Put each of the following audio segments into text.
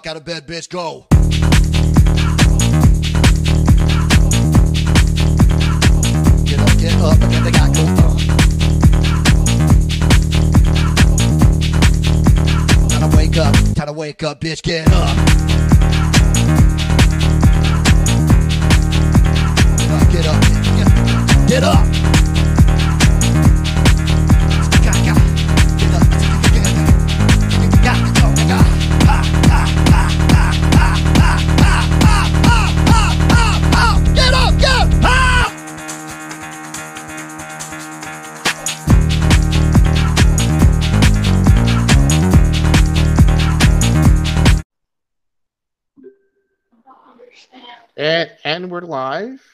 fuck out of bed, bitch. Go. Get up, get up, and get the to wake up, time to wake up, bitch. Get up. Get up, get up, get up. Get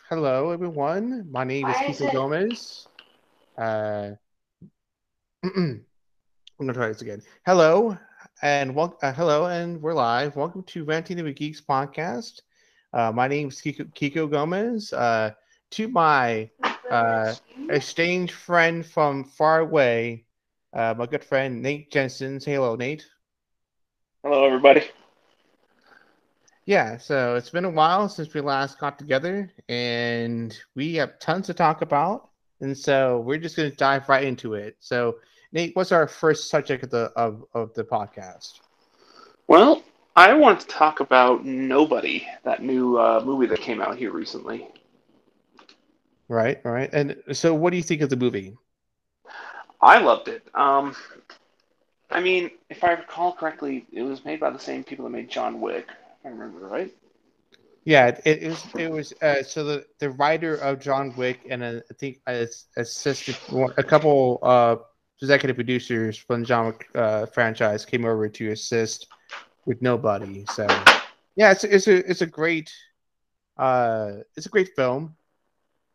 Hello, everyone. My name is Why is Kiko Gomez. Uh, I'm gonna try this again. Hello, and wel- uh, hello, and we're live. Welcome to Ranting with Geeks podcast. Uh, my name is Kiko, Kiko Gomez. Uh, to my uh, estranged friend from far away, uh, my good friend Nate Jensen. Say hello, Nate. Hello, everybody. Yeah, so it's been a while since we last got together, and we have tons to talk about, and so we're just going to dive right into it. So, Nate, what's our first subject of the of, of the podcast? Well, I want to talk about Nobody, that new uh, movie that came out here recently. Right, right. And so, what do you think of the movie? I loved it. Um, I mean, if I recall correctly, it was made by the same people that made John Wick. I remember right. Yeah, it, it was it was uh, so the the writer of John Wick and uh, I think as assisted a couple uh executive producers from the John Wick uh, franchise came over to assist with Nobody. So yeah, it's it's a it's a great uh it's a great film.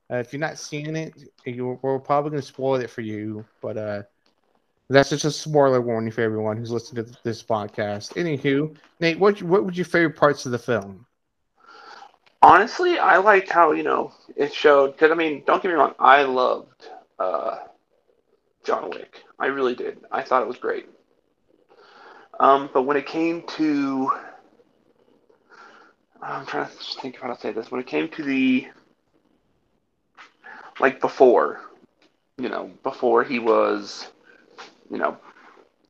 Uh, if you're not seeing it, you, we're probably going to spoil it for you, but uh, that's just a spoiler warning for everyone who's listening to this podcast. Anywho, Nate, what what were your favorite parts of the film? Honestly, I liked how you know it showed. Because I mean, don't get me wrong, I loved uh, John Wick. I really did. I thought it was great. Um, but when it came to, I'm trying to think how to say this. When it came to the, like before, you know, before he was, you know,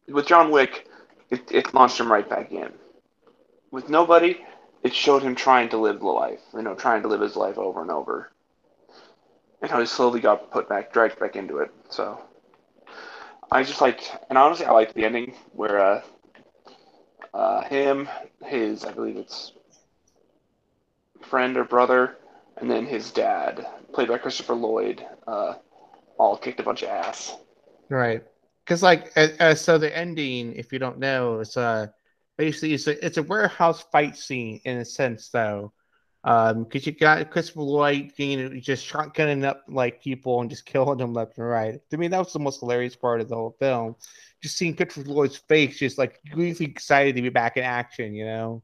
with John Wick, it, it launched him right back in. With Nobody, it showed him trying to live the life, you know, trying to live his life over and over. And how he slowly got put back, dragged back into it. So, I just liked, and honestly, I liked the ending where uh, uh, him, his, I believe it's friend or brother, and then his dad, played by Christopher Lloyd, uh, all kicked a bunch of ass. Right. Because like, so the ending, if you don't know, it's uh basically it's a it's a warehouse fight scene in a sense, though. Um, because you got Christopher Lloyd, you know, just shotgunning up like people and just killing them left and right. To me, that was the most hilarious part of the whole film. Just seeing Christopher Lloyd's face, just like really excited to be back in action, you know.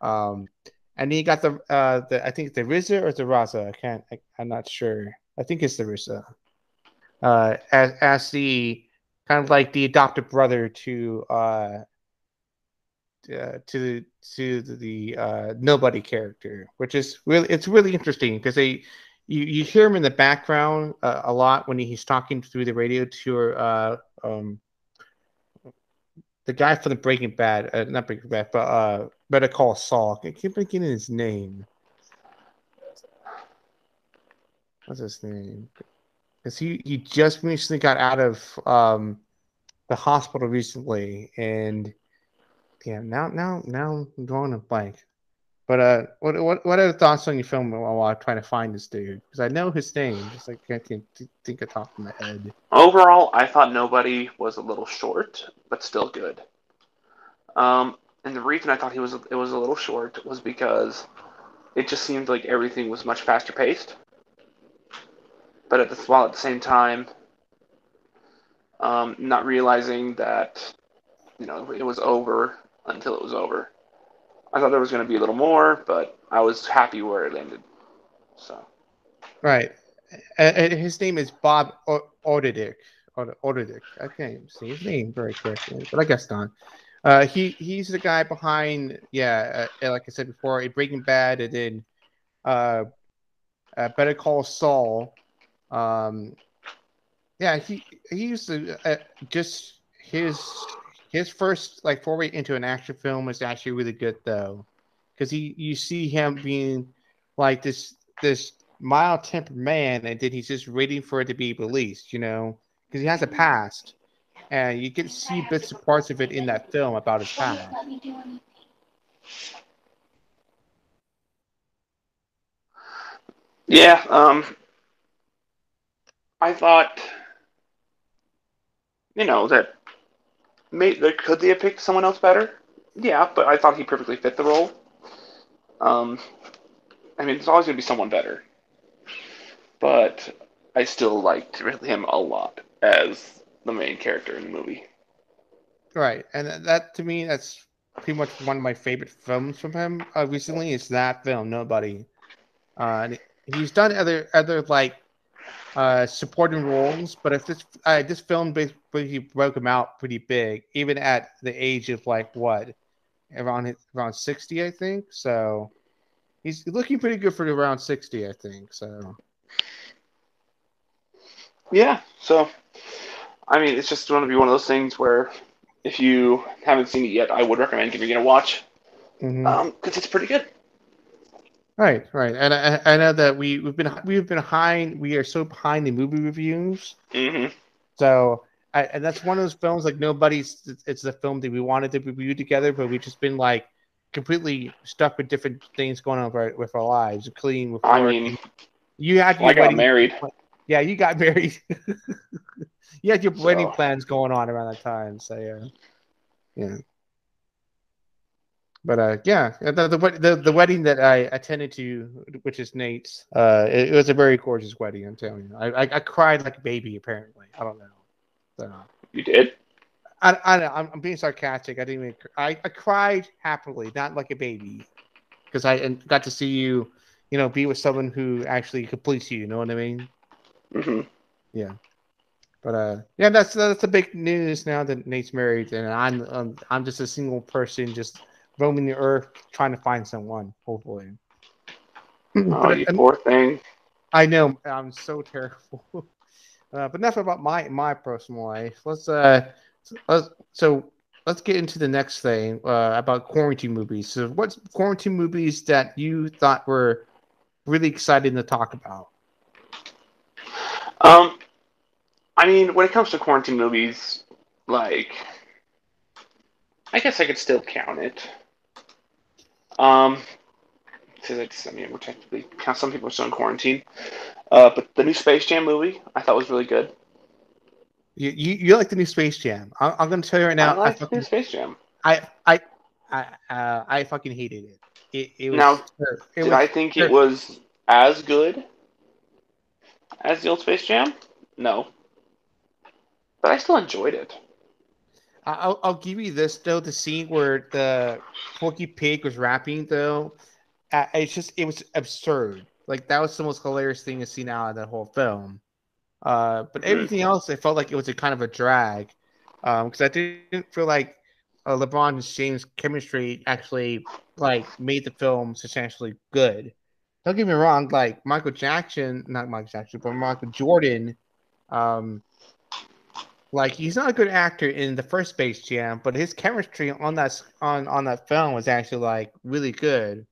Um, and then you got the uh the I think the RZA or the Raza. I can't. I, I'm not sure. I think it's the RZA. Uh, as as the kind of like the adopted brother to uh, uh to the to the uh nobody character which is really it's really interesting because they you, you hear him in the background uh, a lot when he's talking through the radio to uh um the guy from the Breaking Bad, uh, not Breaking Bad, but uh, Better Call Saul. I keep forgetting his name. What's his name? Because he, he just recently got out of um, the hospital recently, and yeah, now now now I'm drawing a blank. But uh, what what what are the thoughts on your film while I'm trying to find this dude? Because I know his name, just like I can't th- think of top of my head. Overall, I thought Nobody was a little short, but still good. Um, and the reason I thought he was it was a little short was because it just seemed like everything was much faster paced. But at the while at the same time, um, not realizing that you know it was over until it was over. I thought there was going to be a little more, but I was happy where it ended. So Right. His name is Bob o- Odedik. Ode- I can't even see his name very correctly, but I guess not. Uh, he he's the guy behind yeah, uh, like I said before, Breaking Bad, and then uh, uh, Better Call Saul. Um, yeah, he he used to uh, just his his first like foray into an action film was actually really good though, because he you see him being like this this mild tempered man, and then he's just waiting for it to be released, you know, because he has a past, and you can see bits and parts of it in that film about his past. Yeah, um, I thought, you know, that may, that could they have picked someone else better? Yeah, but I thought he perfectly fit the role. Um, I mean, there's always going to be someone better, but I still liked him a lot as the main character in the movie. Right, and that to me, that's pretty much one of my favorite films from him uh, recently. It's that film, Nobody. Uh, he's done other other like uh, supporting roles, but if this uh, this film basically broke him out pretty big, even at the age of like what around around sixty, I think. So he's looking pretty good for around sixty, I think. So yeah, so I mean, it's just going to be one of those things where if you haven't seen it yet, I would recommend giving it a watch because mhm. um, it's pretty good. Right, right, and I, I know that we we've been we've been behind. We are so behind the movie reviews. hmm So, I, and that's one of those films like nobody's. It's the film that we wanted to review together, but we've just been like completely stuck with different things going on with our, with our lives, including with I work. mean, you had your I got wedding. married. Yeah, you got married. you had your wedding plans going on around that time. So yeah, yeah. But uh, yeah, the the, the the wedding that I attended to, which is Nate's, uh, it, it was a very gorgeous wedding. I'm telling you, I, I I cried like a baby. Apparently, I don't know. So, You did? I, I, I'm, I'm being sarcastic. I didn't even. I, I cried happily, not like a baby, because I got to see you, you know, be with someone who actually completes you. You know what I mean? hmm Yeah. But uh, yeah, that's that's the big news now that Nate's married, and I'm um, I'm just a single person, just roaming the earth trying to find someone. Hopefully. Oh, you um, poor thing. I know I'm so terrible. Uh, but enough about my my personal life. Let's uh, let's so let's get into the next thing uh, about quarantine movies. So, what's quarantine movies that you thought were really exciting to talk about? Um, I mean, when it comes to quarantine movies, like, I guess I could still count it. Um, I mean, we're technically, some people are still in quarantine. Uh, but the new Space Jam movie, I thought was really good. You you, you like the new Space Jam? I'm, I'm gonna tell you right now. I like I the fucking new Space Jam. I I I uh, I fucking hated it. It, it was. Now, it Did was I think it was as good as the old Space Jam? No. But I still enjoyed it. I'll I'll give you this though. The scene where the Porky Pig was rapping though, uh, it's just it was absurd. Like that was the most hilarious thing to see out of that whole film. Uh, but everything else, it felt like it was a kind of a drag. Um, because I didn't feel like uh, LeBron and James' chemistry actually like made the film substantially good. Don't get me wrong, like Michael Jackson, not Michael Jackson, but Michael Jordan, um, like he's not a good actor in the first Space Jam, but his chemistry on that on on that film was actually like really good.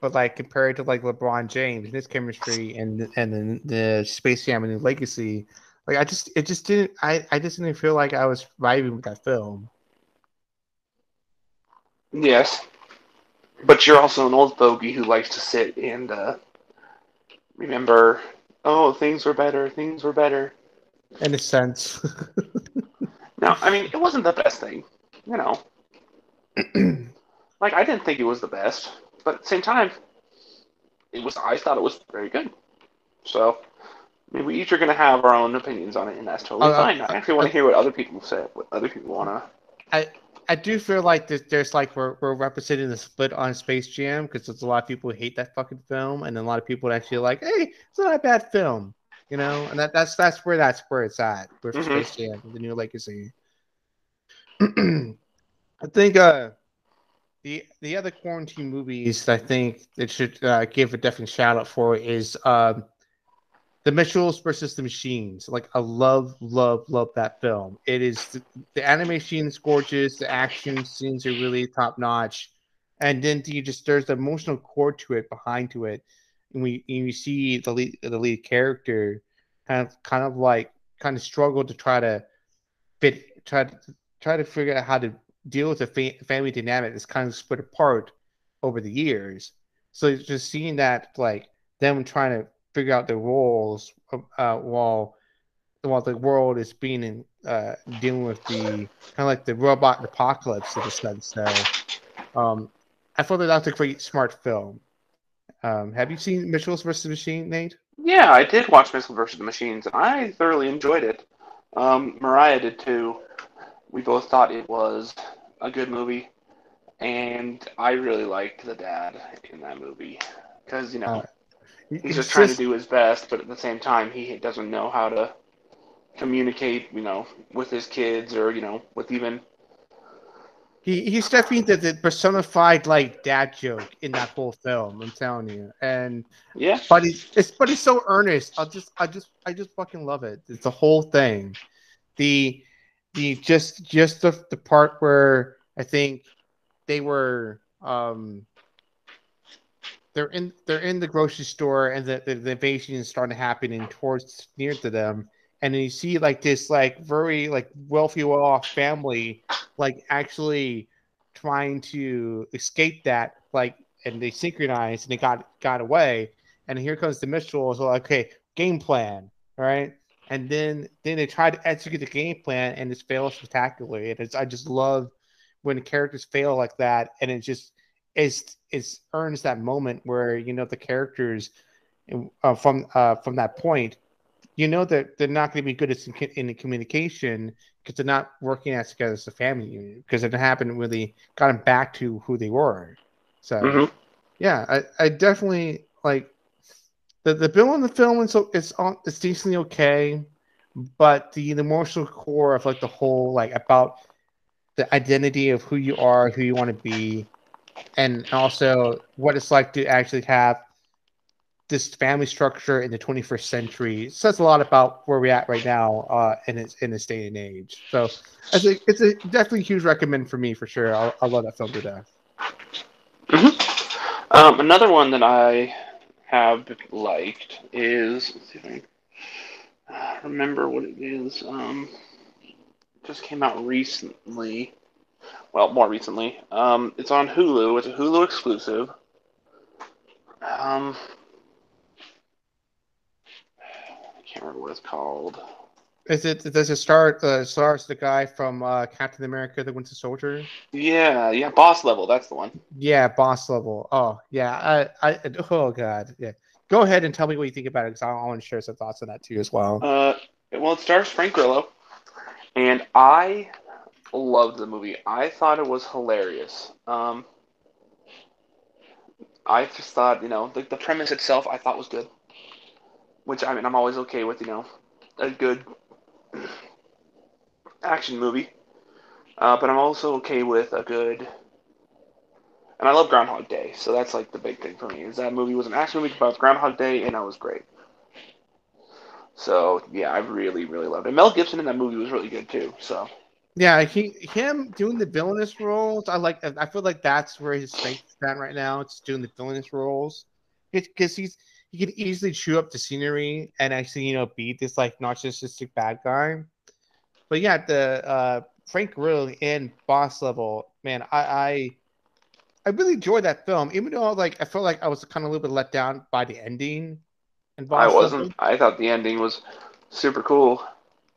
But like compared to like LeBron James and his chemistry and and the, the Space Jam and the Legacy, like I just it just didn't I I just didn't feel like I was vibing with that film. Yes. But you're also an old bogey who likes to sit and uh, remember, oh, things were better, things were better. In a sense, Now, I mean, it wasn't the best thing, you know. Like, I didn't think it was the best, but at the same time, it was. I thought it was very good. So, I mean, we each are going to have our own opinions on it, and that's totally Uh, fine. I actually want to hear what other people say, what other people want to. I I do feel like there's, there's like we're, we're representing the split on Space Jam because there's a lot of people who hate that fucking film, and then a lot of people actually like, hey, it's not a bad film, you know. And that, that's that's where that's where it's at with Mhm. Space Jam, the new legacy. I think uh, the the other quarantine movies I think that should uh, give a definite shout out for is um, the Mitchells versus the Machines. Like I love, love, love that film. It is the, the animation is gorgeous, the action scenes are really top notch, and then you just there's the emotional core to it behind to it. And we and you see the lead the lead character kind of kind of like kind of struggle to try to fit try to try to figure out how to deal with the fa- family dynamic that's kind of split apart over the years. So just seeing that like them trying to figure out their roles uh, while while the world is being in, uh, dealing with the kind of like the robot apocalypse in a sense. So um, I thought that that's a great smart film. Um, have you seen Mitchell's versus the Machine, Nate? Yeah, I did watch Mitchell versus the Machines, and I thoroughly enjoyed it. Um, Mariah did too. We both thought it was a good movie, and I really liked the dad in that movie because you know Uh, he's just trying to do his best, but at the same time he doesn't know how to communicate, you know, with his kids or you know with even He he's definitely the, the personified like dad joke in that whole film. I'm telling you, and yeah. but it's, it's but it's so earnest. I just I just I just fucking love it. It's the whole thing. The the just just the the part where I think they were um they're in they're in the grocery store and the, the, the invasion is starting to happen towards near to them and then you see like this like very like wealthy well off family like actually trying to escape that like and they synchronized and they got got away. And here comes the Mitchells like okay game plan right? And then then they try to execute the game plan and it fails spectacularly. And it's I just love when characters fail like that and it just is is earns that moment where you know the characters uh, from uh, from that point you know that they're not going to be good at in, in the communication because they're not working as together as a family unit because it happened really got them back to who they were so Mhm. yeah I, I definitely like the the bill in the film is it's on it's decently okay but the, the emotional core of like the whole like about the identity of who you are who you want to be and also what it's like to actually have this family structure in the 21st century says a lot about where we're at right now uh, in this in this day and age. So it's a definitely huge recommend for me for sure. I, love that film to death. Um, another one that I have liked is let's see if I remember what it is. Um, just came out recently. Well, more recently. Um, it's on Hulu. It's a Hulu exclusive. Um, I can't remember what it's called. Is it does it start uh, stars the guy from uh, Captain America: The Winter Soldier? Yeah, yeah, Boss Level. That's the one. Yeah, boss level. Oh yeah, I, I oh god, yeah. Go ahead and tell me what you think about it because I want to share some thoughts on that too as well. Uh, well, it stars Frank Grillo, and I loved the movie. I thought it was hilarious. Um, I just thought, you know, the, the premise itself I thought was good. Which I mean, I'm always okay with, you know, a good action movie. Uh, but I'm also okay with a good. And I love Groundhog Day, so that's like the big thing for me. Is that movie was an action movie about Groundhog Day, and that was great. So yeah, I really, really loved it. Mel Gibson in that movie was really good too. So Yeah, he him doing the villainous roles. I like. I feel like that's where his strength is at right now. It's doing the villainous roles because he's he could easily chew up the scenery and actually you know be this like narcissistic bad guy. But yeah, the uh, Frank Grillo in Boss Level, man, I, I I really enjoyed that film. Even though like I felt like I was kind of a little bit let down by the ending. In I wasn't. Level. I thought the ending was super cool.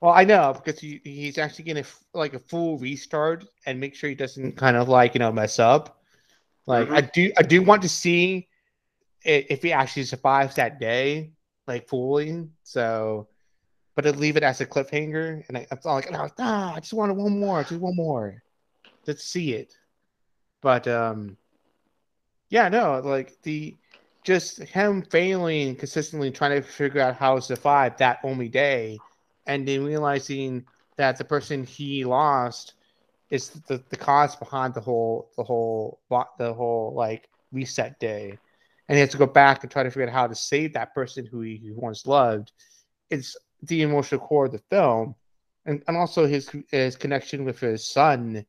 Well, I know because he, he's actually getting a, like a full restart and make sure he doesn't kind of like you know mess up. Like Mhm. I do, I do want to see if he actually survives that day, like fully. So, but to leave it as a cliffhanger, and I, I'm all like, "Oh, ah, I just wanted one more, just one more, let's see it. But um, yeah, no, like the just him failing consistently trying to figure out how to survive that only day and then realizing that the person he lost is the, the cause behind the whole the whole the whole like reset day, and he has to go back and try to figure out how to save that person who he, he once loved. It's the emotional core of the film, and and also his his connection with his son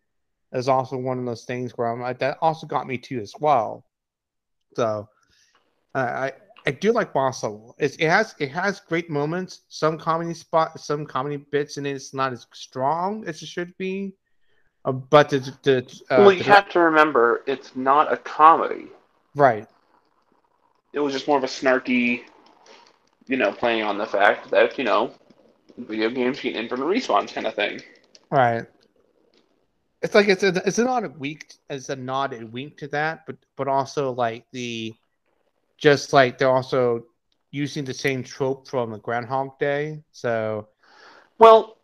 is also one of those things where I'm like that also got me too as well. So uh, I I do like Boss Level. It's, it has it has great moments. Some comedy spot, some comedy bits in it. It's not as strong as it should be. Uh, but the, the uh, well, you the- have to remember, it's not a comedy. right, It was just more of a snarky, you know, playing on the fact that you know, video games get infinite respawns kind of thing. right. It's like it's a it's a not a weak it's a nod and wink to that, but but also like the just like they're also using the same trope from the Groundhog Day. So Well,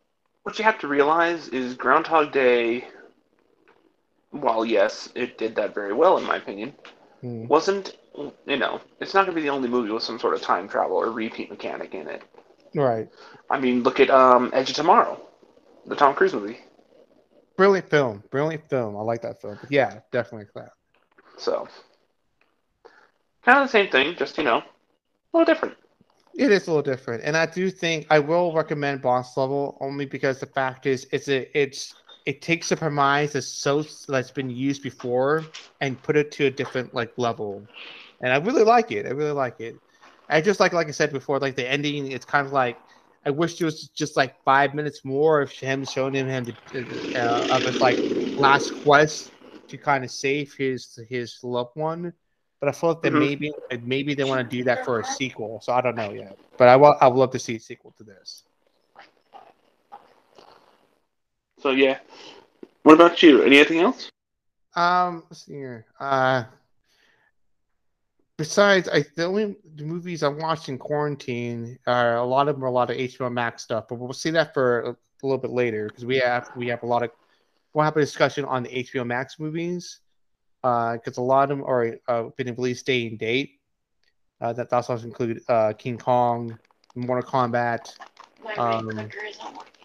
what you have to realize is Groundhog Day, while yes, it did that very well in my opinion, hmm, wasn't you know, it's not going to be the only movie with some sort of time travel or repeat mechanic in it. right. I mean, look at um, Edge of Tomorrow, the Tom Cruise movie. Brilliant film. Brilliant film. I like that film. But yeah, definitely that. So, kind of the same thing, just you know, a little different. It is a little different, and I do think I will recommend Boss Level only because the fact is, it's a it's it takes a premise that's so that's been used before and put it to a different like level, and I really like it. I really like it. I just like like I said before, like the ending. It's kind of like I wish it was just like five minutes more of him showing him him the, uh, of his like last quest to kind of save his his loved one. But I feel like that Mhm. maybe maybe they want to do that for a sequel. So I don't know yet. But I will. I would love to see a sequel to this. So yeah. What about you? Anything else? Um, let's see here. Uh, besides, I the only the movies I watched in quarantine are a lot of them are a lot of HBO Max stuff, but we'll see that for a, a little bit later because we have we have a lot of we'll have a discussion on the HBO Max movies because a lot of them are uh, been released day and date. Uh, that also include uh, King Kong, Mortal Kombat, My Um, is not working.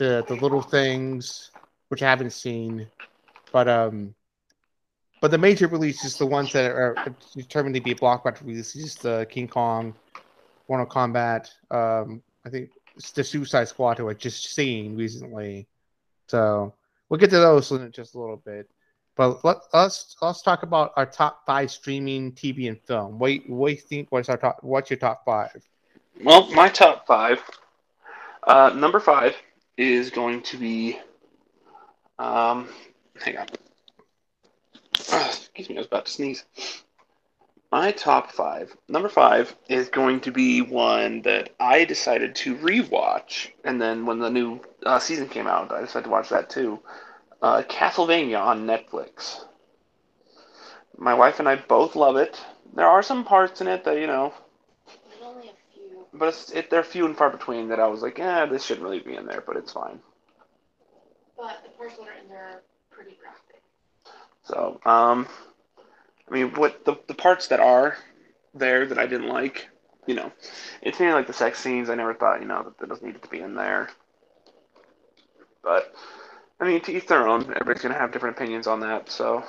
The the little things which I haven't seen, but um, but the major releases, the ones that are determined to be blockbuster releases, the King Kong, Mortal Kombat, um, I think the Suicide Squad who I just seen recently, so we'll get to those in just a little bit. But let, let's let's talk about our top five streaming TV and film. What what think? What's our top? What's your top five? Well, my top five. Uh, number five is going to be. Um, hang on. Ah, excuse me, I was about to sneeze. My top five. Number five is going to be one that I decided to rewatch, and then when the new uh, season came out, I decided to watch that too. Uh, Castlevania on Netflix. My wife and I both love it. There are some parts in it that you know There's only a few. But it's, it, they're few and far between that I was like, eh, this shouldn't really be in there, but it's fine. But the parts that are in there are pretty graphic. So, um, I mean, what the, the parts that are there that I didn't like, you know, it's mainly like the sex scenes. I never thought, you know, that those needed to be in there. But, I mean, to each their own. Everybody's going to have different opinions on that, so.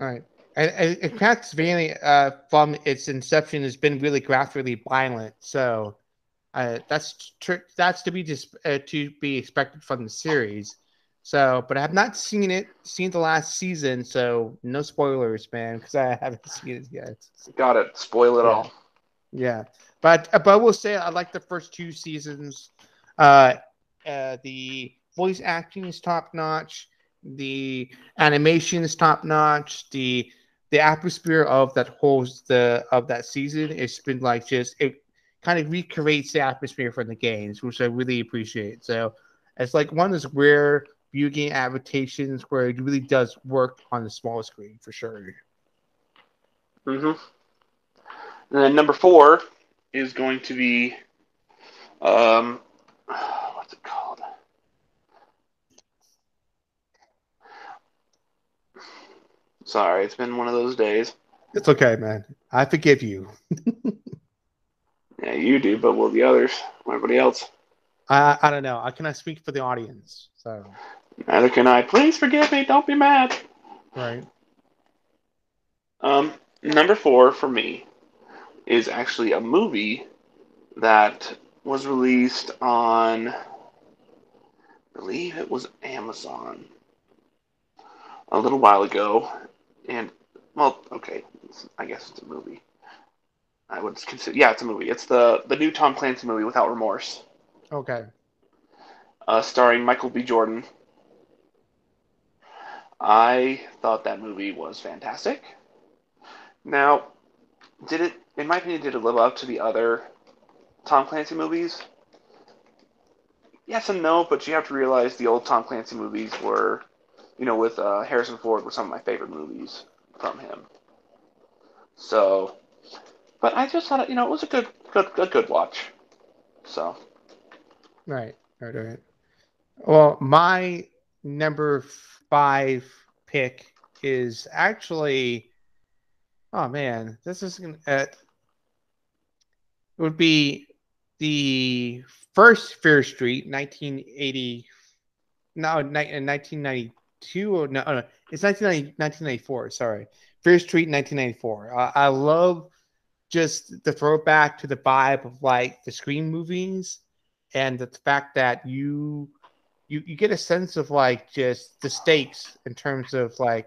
All right. And, and, and Castlevania, uh, from its inception, has been really graphically violent. So uh, that's tr- that's to be dis- uh, to be expected from the series. So, but I have not seen it, seen the last season. So no spoilers, man, because I haven't seen it yet. Got it. Spoil it Yeah. all. Yeah, but but I will say I like the first two seasons. Uh, uh, the voice acting is top notch. The animation is top notch. The the atmosphere of that whole the of that season it's been like just it kind of recreates the atmosphere from the games, which I really appreciate. So it's like one of those rare video game adaptations where it really does work on the small screen for sure. hmm And then number four is going to be, um, what's it called? Sorry, it's been one of those days. It's okay, man. I forgive you. Yeah, you do, but will the others? Everybody else? I I don't know. I can I cannot speak for the audience. So Neither can I. Please forgive me. Don't be mad. Right. Um, number four for me is actually a movie that was released on, I believe it was Amazon a little while ago, and well, okay, I guess it's a movie. I would consider, yeah, it's a movie. It's the the new Tom Clancy movie, Without Remorse, Okay. uh, starring Michael B. Jordan. I thought that movie was fantastic. Now, did it, in my opinion, did it live up to the other Tom Clancy movies? Yes and no, but you have to realize the old Tom Clancy movies were, you know, with uh, Harrison Ford were some of my favorite movies from him. So, but I just thought, you know, it was a good, good, a good watch. So, Right. Right. Right. Well, my number five pick is actually. Oh man, this is gonna. Uh, it would be the first Fear Street, 1980. No, ni- uh, 1992 or no, no it's 1990, 1994. Sorry, Fear Street, 1994. Uh, I love just the throwback to the vibe of like the Scream movies and the fact that you you you get a sense of like just the stakes in terms of like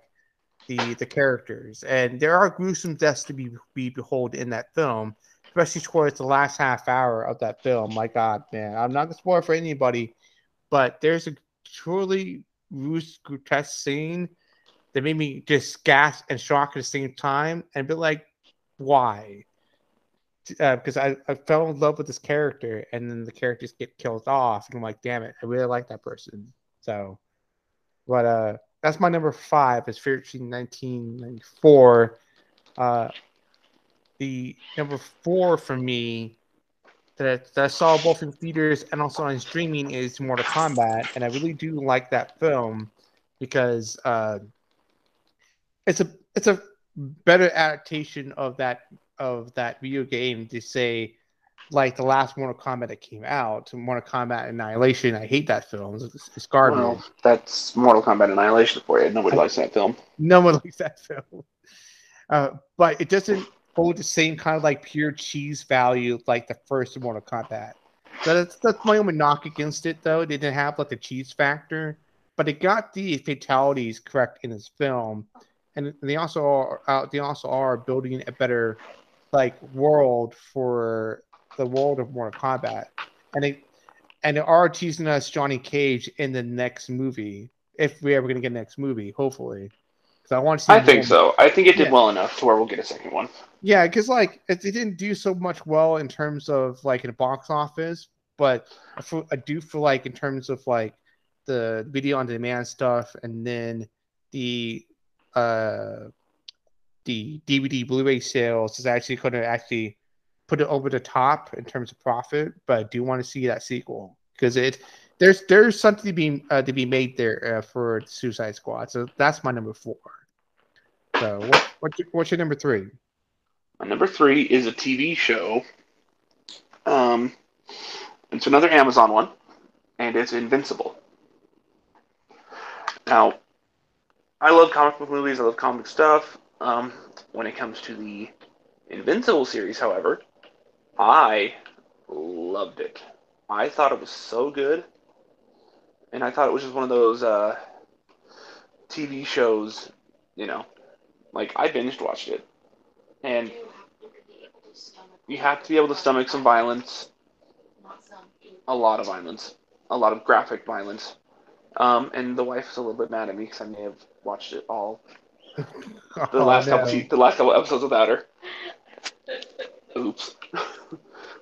the the characters. And there are gruesome deaths to be be behold in that film especially towards the last half hour of that film. My god man i'm not gonna spoil for anybody but there's a truly rus- grotesque scene that made me just gasp and shock at the same time and be like why because I, I fell in love with this character and then the characters get killed off and I'm like, damn it, I really like that person. So, but uh, that's my number five. Is Fear Street 1994. Uh, the number four for me that, that I saw both in theaters and also on streaming is Mortal Kombat, and I really do like that film because uh, it's a it's a better adaptation of that of that video game to say like the last Mortal Kombat that came out, Mortal Kombat Annihilation. I hate that film. It's, it's garbage. well, that's Mortal Kombat Annihilation for you. Nobody likes that film. No one likes that film. Uh, but it doesn't hold the same kind of like pure cheese value like the first Mortal Kombat. So that's that's my only knock against it though. They didn't have like the cheese factor, but it got the fatalities correct in this film, and they also are uh, they also are building a better like world for the world of Mortal Kombat, and they and they are teasing us Johnny Cage in the next movie if we're ever gonna get a next movie, hopefully. Because I want to see. I think so. I think it did Yeah. well enough to where we'll get a second one. Yeah, because like it, it didn't do so much well in terms of like in the box office, but I, feel, I do feel like in terms of like the video on demand stuff, and then the uh the DVD Blu-ray sales is actually going to actually put it over the top in terms of profit. But I do want to see that sequel because it there's there's something to be uh, to be made there uh, for Suicide Squad. So that's my number four. So what, what's your, what's your number three? My number three is a TV show. Um, it's another Amazon one, and it's Invincible. Now, I love comic book movies. I love comic stuff. Um, when it comes to the Invincible series, however, I loved it. I thought it was so good, and I thought it was just one of those uh, TV shows. You know, like I binged watched it, and You have to be able to stomach. some violence, a lot of violence, a lot of graphic violence. Um, and the wife is a little bit mad at me because I may have watched it all the Oh, last no. couple the last couple episodes without her. Oops.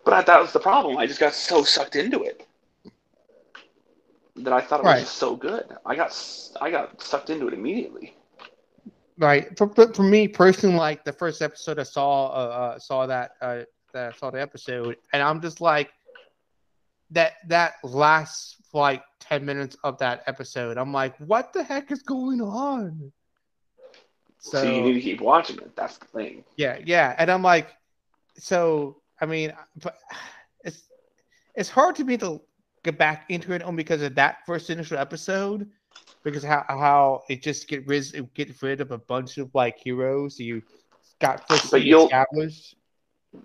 but I, that was the problem. I just got so sucked into it that I thought it was just so good. I got I got sucked into it immediately. Right. For, for, for me personally, like the first episode I saw, uh, uh saw that, uh, that I saw the episode, and I'm just like, that that last like ten minutes of that episode, I'm like, what the heck is going on? So, you need to keep watching it. That's the thing. Yeah, yeah, and I'm like, so I mean, but it's it's hard to me to get back into it only because of that first initial episode. because how how it just get rid it get rid of a bunch of like heroes you got first But you'll- established.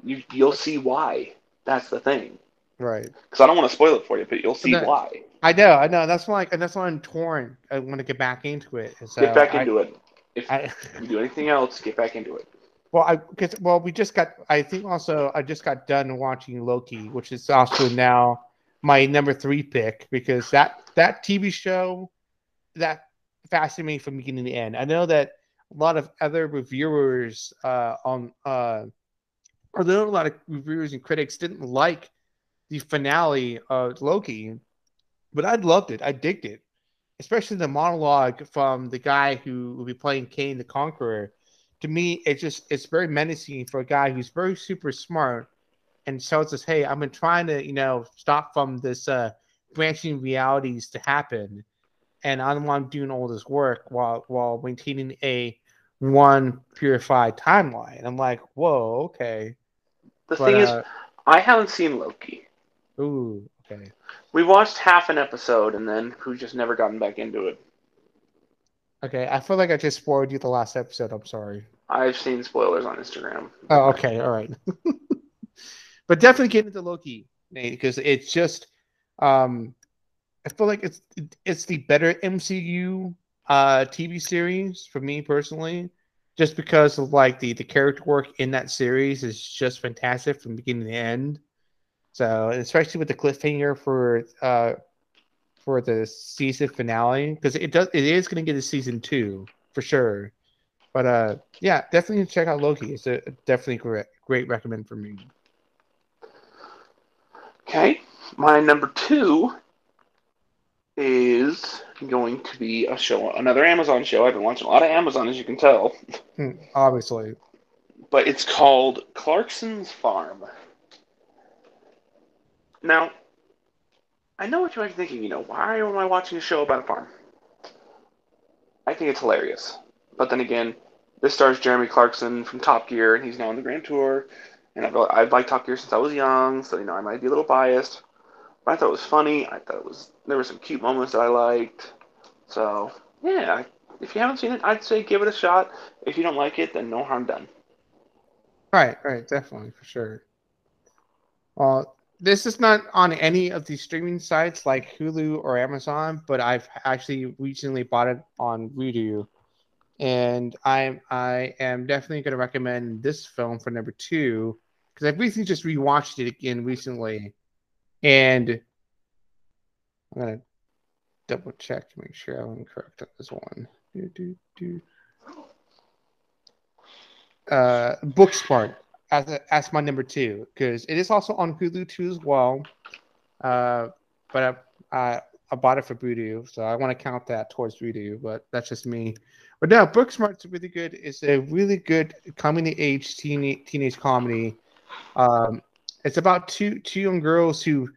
You you'll see why. That's the thing. Right. Because I don't want to spoil it for you, but you'll see that- why. I know, I know. That's why, and that's why I'm torn. I want to get back into it. So get back I- into it. If I, you do anything else, get back into it. well, I because well, we just got. I think also I just got done watching Loki, which is also now my number three pick because that that TV show that fascinated me from beginning to end. I know that a lot of other reviewers uh, on uh, or there a lot of reviewers and critics didn't like the finale of Loki, but I loved it. I digged it, especially the monologue from the guy who will be playing Kang the Conqueror. To me, it just it's very menacing for a guy who's very super smart and tells us, "Hey, I've been trying to, you know, stop from this uh, branching realities to happen, and I'm one doing all this work while while maintaining a one purified timeline." I'm like, "Whoa, okay." The But, thing is, uh, I haven't seen Loki. ooh, okay. We watched half an episode and then we've just never gotten back into it. Okay, I feel like I just spoiled you the last episode. I'm sorry. I've seen spoilers on Instagram. Oh, okay, all right. but definitely get into Loki, Nate, because it's just, um, I feel like it's it's the better MCU uh TV series for me personally, just because of like the the character work in that series is just fantastic from beginning to end. So, especially with the cliffhanger for uh for the season finale, because it does it is going to get a season two for sure. But uh, yeah, definitely check out Loki. It's a definitely great, great recommend for me. Okay, my number two is going to be a show, another Amazon show. I've been watching a lot of Amazon, as you can tell, Hmm, Obviously, but it's called Clarkson's Farm. Now, I know what you might be thinking. You know, why am I watching a show about a farm? I think it's hilarious. But then again, this stars Jeremy Clarkson from Top Gear, and he's now on the Grand Tour. And I've, I've liked Top Gear since I was young, so you know I might be a little biased. But I thought it was funny. I thought it was there were some cute moments that I liked. So yeah, if you haven't seen it, I'd say give it a shot. If you don't like it, then no harm done. right, right, definitely for sure. Well, this is not on any of the streaming sites like Hulu or Amazon, but I've actually recently bought it on Vudu, and I'm I am definitely going to recommend this film for number two because I've recently just rewatched it again recently, and I'm gonna double check to make sure I'm correct on this one. Do, do, do. Uh, Booksmart as a, as my number two because it is also on Hulu too as well. Uh, but I, I I bought it for Vudu, so I want to count that towards Vudu. But that's just me. But no, Booksmart's really good. It's a really good coming to age teen, teenage comedy. Um, it's about two two young girls who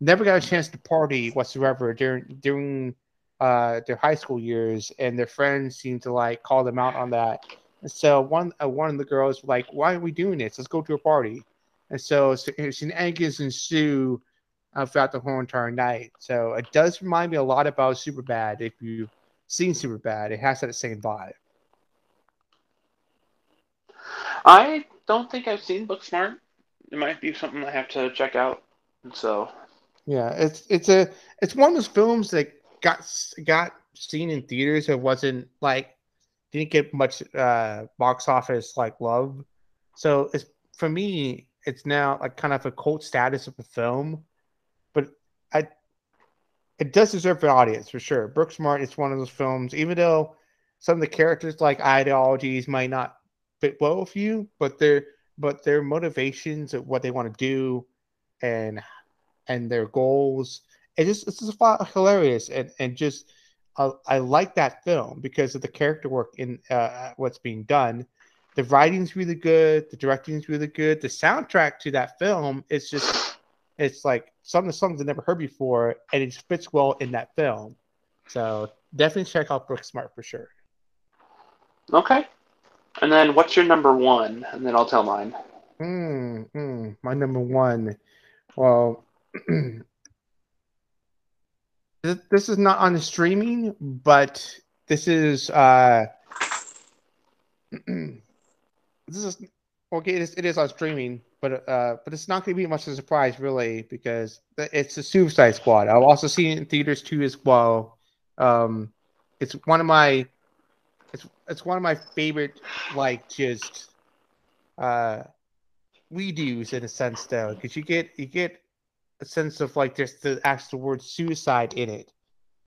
never got a chance to party whatsoever during during uh, their high school years, and their friends seem to like call them out on that. And so one uh, one of the girls was like, "Why are we doing this? Let's go to a party." And so it's shenanigans ensue uh, throughout the whole entire night. So it does remind me a lot about Superbad. If you've seen Superbad, it has that same vibe. I don't think I've seen Booksmart. It might be something I have to check out. So Yeah, it's it's a it's one of those films that got got seen in theaters. It wasn't like didn't get much uh, box office like love. So it's for me, it's now like kind of a cult status of a film. But I, it does deserve an audience for sure. Booksmart is one of those films, even though some of the characters like ideologies might not fit well with you, but their but their motivations of what they want to do, and and their goals. It just it's just hilarious and and just uh, I like that film because of the character work in uh, what's being done. The writing's really good. The directing's really good. The soundtrack to that film is just it's like some of the songs I've never heard before, and it fits well in that film. So definitely check out Booksmart for sure. okay. And then what's your number one? And then I'll tell mine. Hmm, hmm, my number one. Well, This, is not on the streaming, but this is uh this is okay. It is, it is on streaming, but uh, but it's not going to be much of a surprise really because it's the Suicide Squad. I've also seen it in theaters too as well. Um, it's one of my it's it's one of my favorite like just uh redos in a sense though because you get you get a sense of like just the actual word suicide in it.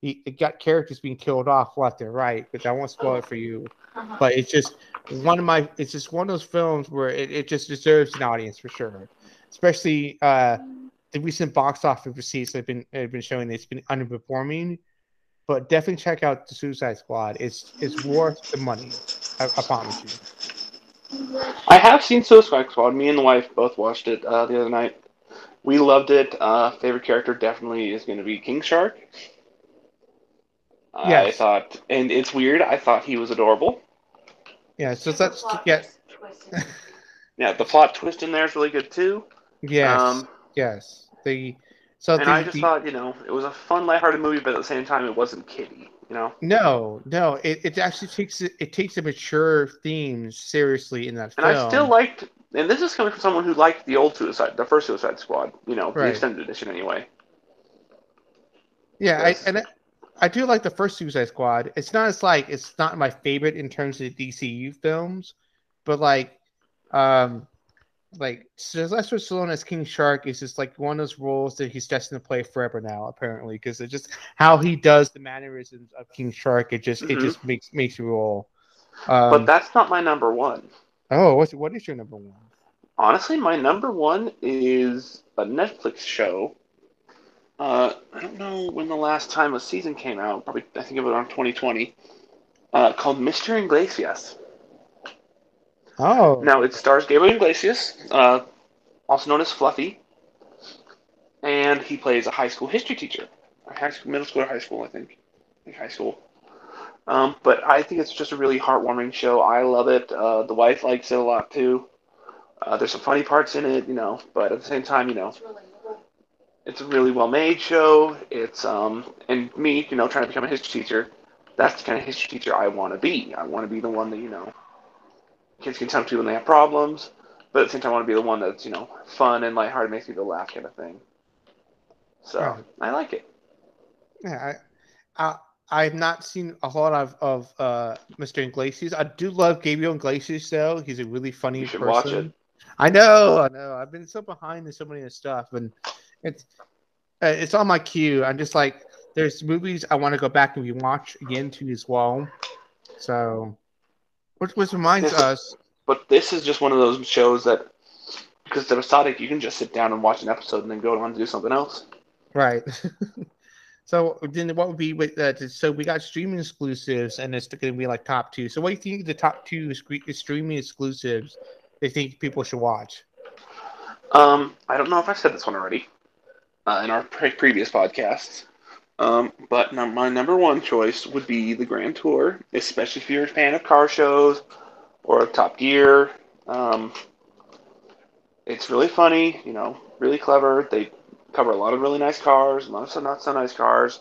You, it got characters being killed off left and right, but I won't spoil it for you. Uh-huh. But it's just one of my it's just one of those films where it, it just deserves an audience for sure. Especially uh the recent box office receipts have been have been showing it's been underperforming. But definitely check out the Suicide Squad. It's it's worth the money. I, I promise you. I have seen Suicide Squad. Me and the wife both watched it uh, the other night. We loved it. Uh, favorite character definitely is going to be King Shark. I Yes. thought, and it's weird. I thought he was adorable. Yeah, so that's plot yeah. Yeah, the plot twist in there is really good too. yes, Um, yes. The so and the, I just the- thought, you know, it was a fun, lighthearted movie, but at the same time, it wasn't kiddie. You know, no, no, it, it actually takes it, it takes the mature themes seriously in that and film. I still liked. And this is coming from someone who liked the old Suicide, the first Suicide Squad. You know, the extended edition anyway. Yeah, I, and I, I do like the first Suicide Squad. It's not as like it's not my favorite in terms of DCU films, but like, um, like Sylvester Stallone as King Shark is just like one of those roles that he's destined to play forever now, apparently, because it's just how he does the mannerisms of King Shark. It just it Mhm. just makes makes you roll. Um, but that's not my number one. oh, what's what is your number one? Honestly, my number one is a Netflix show. Uh, I don't know when the last time a season came out. Probably, I think it was around 2020. Uh, called Mr. Iglesias. Oh, Now it stars Gabriel Iglesias, uh, also known as Fluffy, and he plays a high school history teacher, high school, middle school or high school, I think, I think high school. Um, but I think it's just a really heartwarming show. I love it. Uh, the wife likes it a lot too. Uh, there's some funny parts in it, you know, but at the same time, you know, It's a really well made show. It's um and me, you know, trying to become a history teacher, that's the kind of history teacher I want to be. I want to be the one that, you know, kids can come to when they have problems, but at the same time I want to be the one that's, you know, fun and lighthearted, makes people laugh kind of thing. So Right. I like it. Yeah, I, I I've not seen a lot of of uh, Mr. Iglesias. I do love Gabriel Iglesias though. He's a really funny You should person. watch it. I know, I know. I've been so behind in so many of the stuff, and it's uh, it's on my queue. I'm just like, there's movies I want to go back and rewatch again too as well. So, which which reminds Yes. us, But this is just one of those shows that because it's episodic, you can just sit down and watch an episode and then go on to do something else. right? so then, what would be with uh, so we got streaming exclusives, and it's going to be like top two. So, what do you think the top two streaming exclusives? They think people should watch. Um, I don't know if I've said this one already uh, in our pre- previous podcasts, um, but my number one choice would be the Grand Tour, especially if you're a fan of car shows or Top Gear. Um, it's really funny, you know, really clever. They cover a lot of really nice cars, a lot of not so nice cars.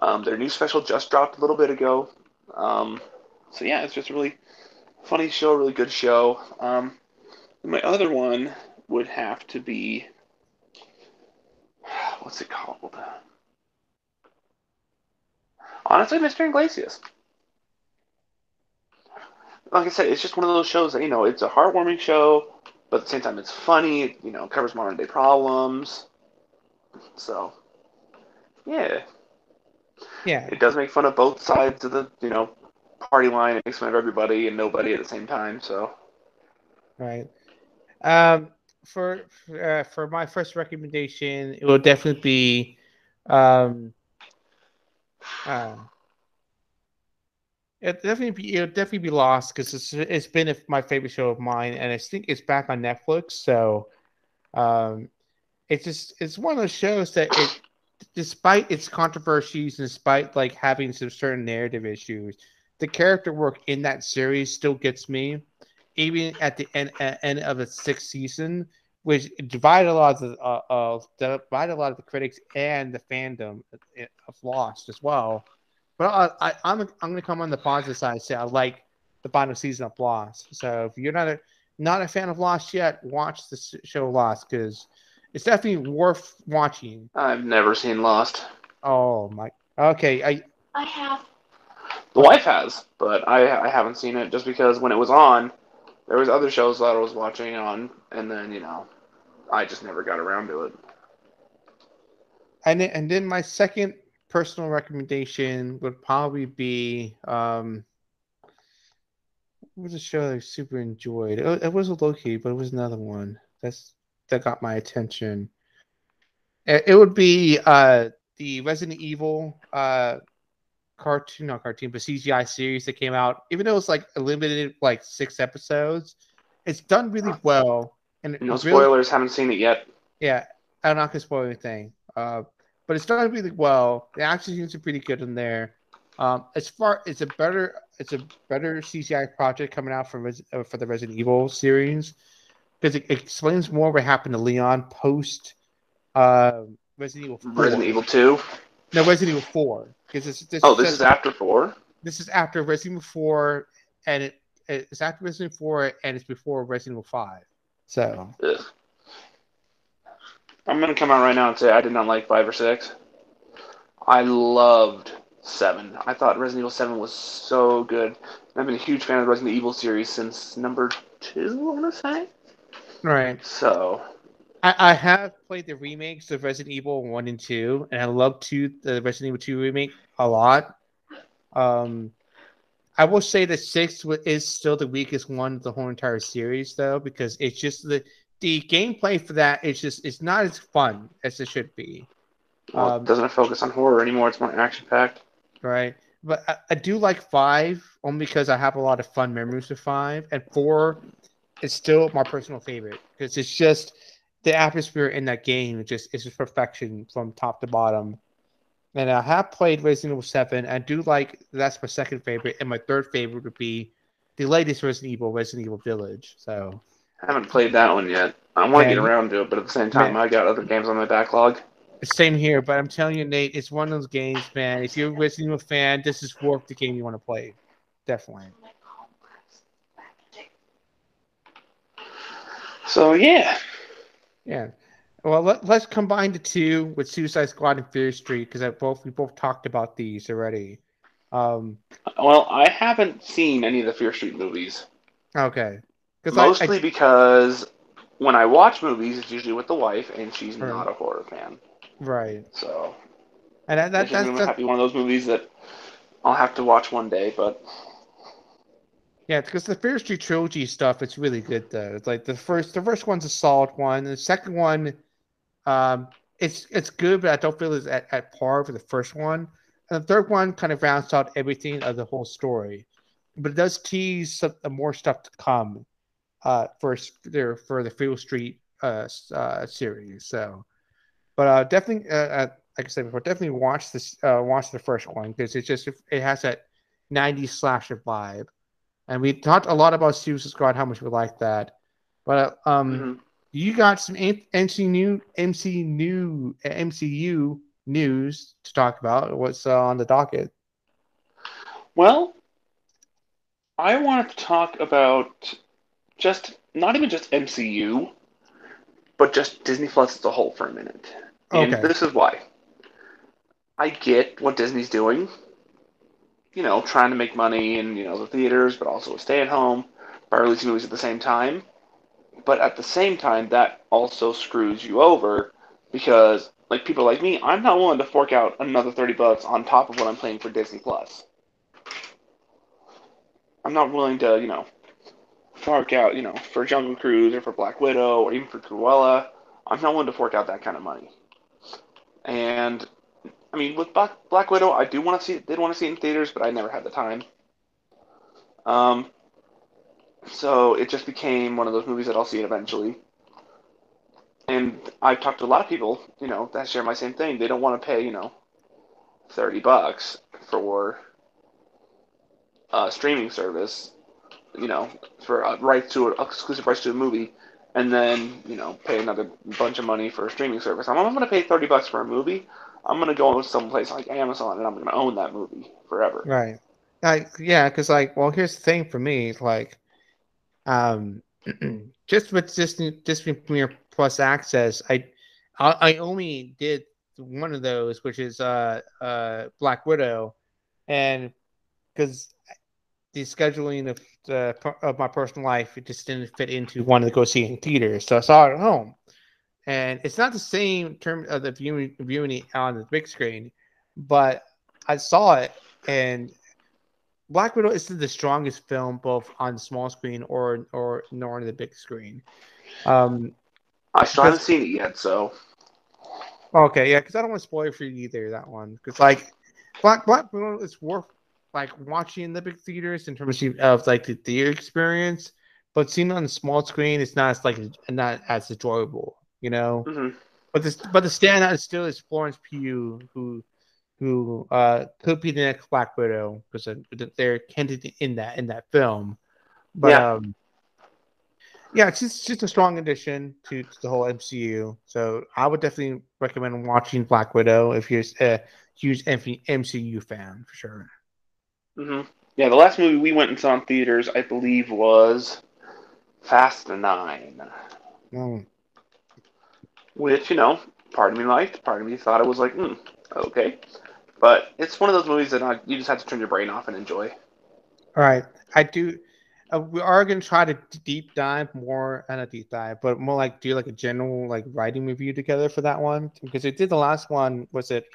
Um, their new special just dropped a little bit ago. Um, so yeah, it's just a really funny show, really good show. Um, my other one would have to be what's it called? Honestly, Mr. Iglesias. Like I said, it's just one of those shows that you know it's a heartwarming show, but at the same time it's funny. It, you know, covers modern day problems. So, yeah, Yeah, it does make fun of both sides of the you know party line. It makes fun of everybody and nobody at the same time. So, Right. Um, for uh, for my first recommendation, it will definitely be, um, uh, it definitely be it'll definitely be Lost because it's it's been my favorite show of mine, and I think it's back on Netflix. So, um, it's just it's one of those shows that it, despite its controversies despite like having some certain narrative issues, the character work in that series still gets me even at the end, uh, end of the sixth season, which divided a lot of the uh, uh, divided a lot of the critics and the fandom of Lost as well. But I, I, I'm I'm going to come on the positive side and say I like the final season of Lost. So if you're not a not a fan of Lost yet, watch the show Lost because it's definitely worth watching. I've never seen Lost. Oh my. Okay, I I have. The wife has, but I I haven't seen it just because when it was on, there was other shows that I was watching on, and then you know, I just never got around to it. and then, and then my second personal recommendation would probably be um was a show I super enjoyed. It, it was a Loki, but it was another one that's that got my attention. It, it would be uh the Resident Evil uh cartoon, not cartoon, but CGI series that came out. Even though it's like a limited like six episodes, it's done really well. And No really- spoilers. Haven't seen it yet. yeah, I'm not gonna spoil anything. Uh, but it's done really well. The action scenes are pretty good in there. Um, as far it's a better it's a better CGI project coming out from Res- uh, for the Resident Evil series because it, it explains more what happened to Leon post uh, Resident Evil 4. Resident Evil Two. No, Resident Evil Four because this, this Oh, this is after four. this is after Resident Evil Four, and it it's after Resident Evil Four and it's before Resident Evil Five. So Ugh. I'm gonna come out right now and say I did not like five or six. I loved seven. I thought Resident Evil Seven was so good. I've been a huge fan of the Resident Evil series since number two. I want to say. right. So I, I have played the remakes of Resident Evil one and two, and I love two the Resident Evil two remake a lot. Um, I will say that six is still the weakest one of the whole entire series, though, because it's just the the gameplay for that is just it's not as fun as it should be, well, Um, it doesn't focus on horror anymore. It's more action packed. right? But I, I do like five only because I have a lot of fun memories with five, and four is still my personal favorite because it's just the atmosphere in that game is just is just perfection from top to bottom. And I have played Resident Evil Seven. I do like that's my second favorite, and my third favorite would be the latest Resident Evil, Resident Evil Village. So I haven't played that one yet. I want to get around to it, but at the same time, Man. I got other games on my backlog. same here, but I'm telling you, Nate, it's one of those games, man. If you're a Resident Evil fan, this is worth the game you want to play. Definitely. Like, back to take- So yeah, Yeah. Well, let, let's combine the two with Suicide Squad and Fear Street because I both we both talked about these already. Um, well, I haven't seen any of the Fear Street movies. okay. Because I, Mostly because when I watch movies, it's usually with the wife, and she's Right. not a horror fan. right, So and that, that that's, gonna that's have to be one of those movies that I'll have to watch one day. But yeah, because the Fear Street trilogy stuff, it's really good though. It's like the first, the first one's a solid one. The second one, um, it's it's good, but I don't feel it's at, at par with the first one. And the third one kind of rounds out everything of the whole story, but it does tease some uh, more stuff to come. Uh, for there for the Fear Street uh, uh series. So, but uh, definitely, uh, uh, like I said before, definitely watch this. Uh, watch the first one because it's just it has that '90s slasher vibe. And we talked a lot about Suicide Squad, how much we like that. But uh, um, mhm. you got some M- MC new MC new MCU news to talk about. What's uh, on the docket? well, I wanted to talk about just not even just MCU, but just Disney Plus as a whole for a minute. And Okay. this is why. I get what Disney's doing. You know, trying to make money in, you know, the theaters, but also stay at home by releasing movies at the same time. But at the same time, that also screws you over because, like people like me, I'm not willing to fork out another 30 bucks on top of what I'm paying for Disney Plus. I'm not willing to, you know, fork out, you know, for Jungle Cruise or for Black Widow or even for Cruella. I'm not willing to fork out that kind of money. And I mean, with Black, Black Widow, I do want to see did want to see it in theaters, but I never had the time. Um, so it just became one of those movies that I'll see eventually. And I've talked to a lot of people, you know, that share my same thing. They don't want to pay, you know, thirty bucks for a streaming service, you know, for a right to an exclusive rights to a movie, and then you know pay another bunch of money for a streaming service. I'm, I'm going to pay thirty bucks for a movie. I'm to go someplace like Amazon and I'm to own that movie forever. Right. Like yeah, because like, well, here's the thing for me, like, um, just with Disney Disney Premier Plus access, I, I I only did one of those, which is uh uh Black Widow, and because the scheduling of the of my personal life, it just didn't fit into wanting to go see in theaters, so I saw it at home, and it's not the same term of the viewing viewing it on the big screen, but I saw it and Black Widow is the strongest film both on small screen or or nor on the big screen. Um, I still haven't seen it yet, so okay, yeah, because I don't want to spoil it for you either. That one, because like Black Black Widow is worth like watching in the big theaters in terms of, of like the theater experience, but seeing it on the small screen, it's not as like not as enjoyable, you know. mhm. But this, but the standout is still is Florence Pugh, who, who uh could be the next Black Widow because they're hinted in that in that film. But Yeah. um, yeah, it's just, just a strong addition to, to the whole MCU. So I would definitely recommend watching Black Widow if you're a huge MCU fan for sure. hmm Yeah, the last movie we went and saw in theaters, I believe, was Fast Nine, Mm. Which you know, part of me liked, part of me thought it was like, hmm, okay, but it's one of those movies that I, you just have to turn your brain off and enjoy. All right, I do. Uh, we are going to try to deep dive more, and a deep dive, but more like do like a general like writing review together for that one because we did the last one. Was it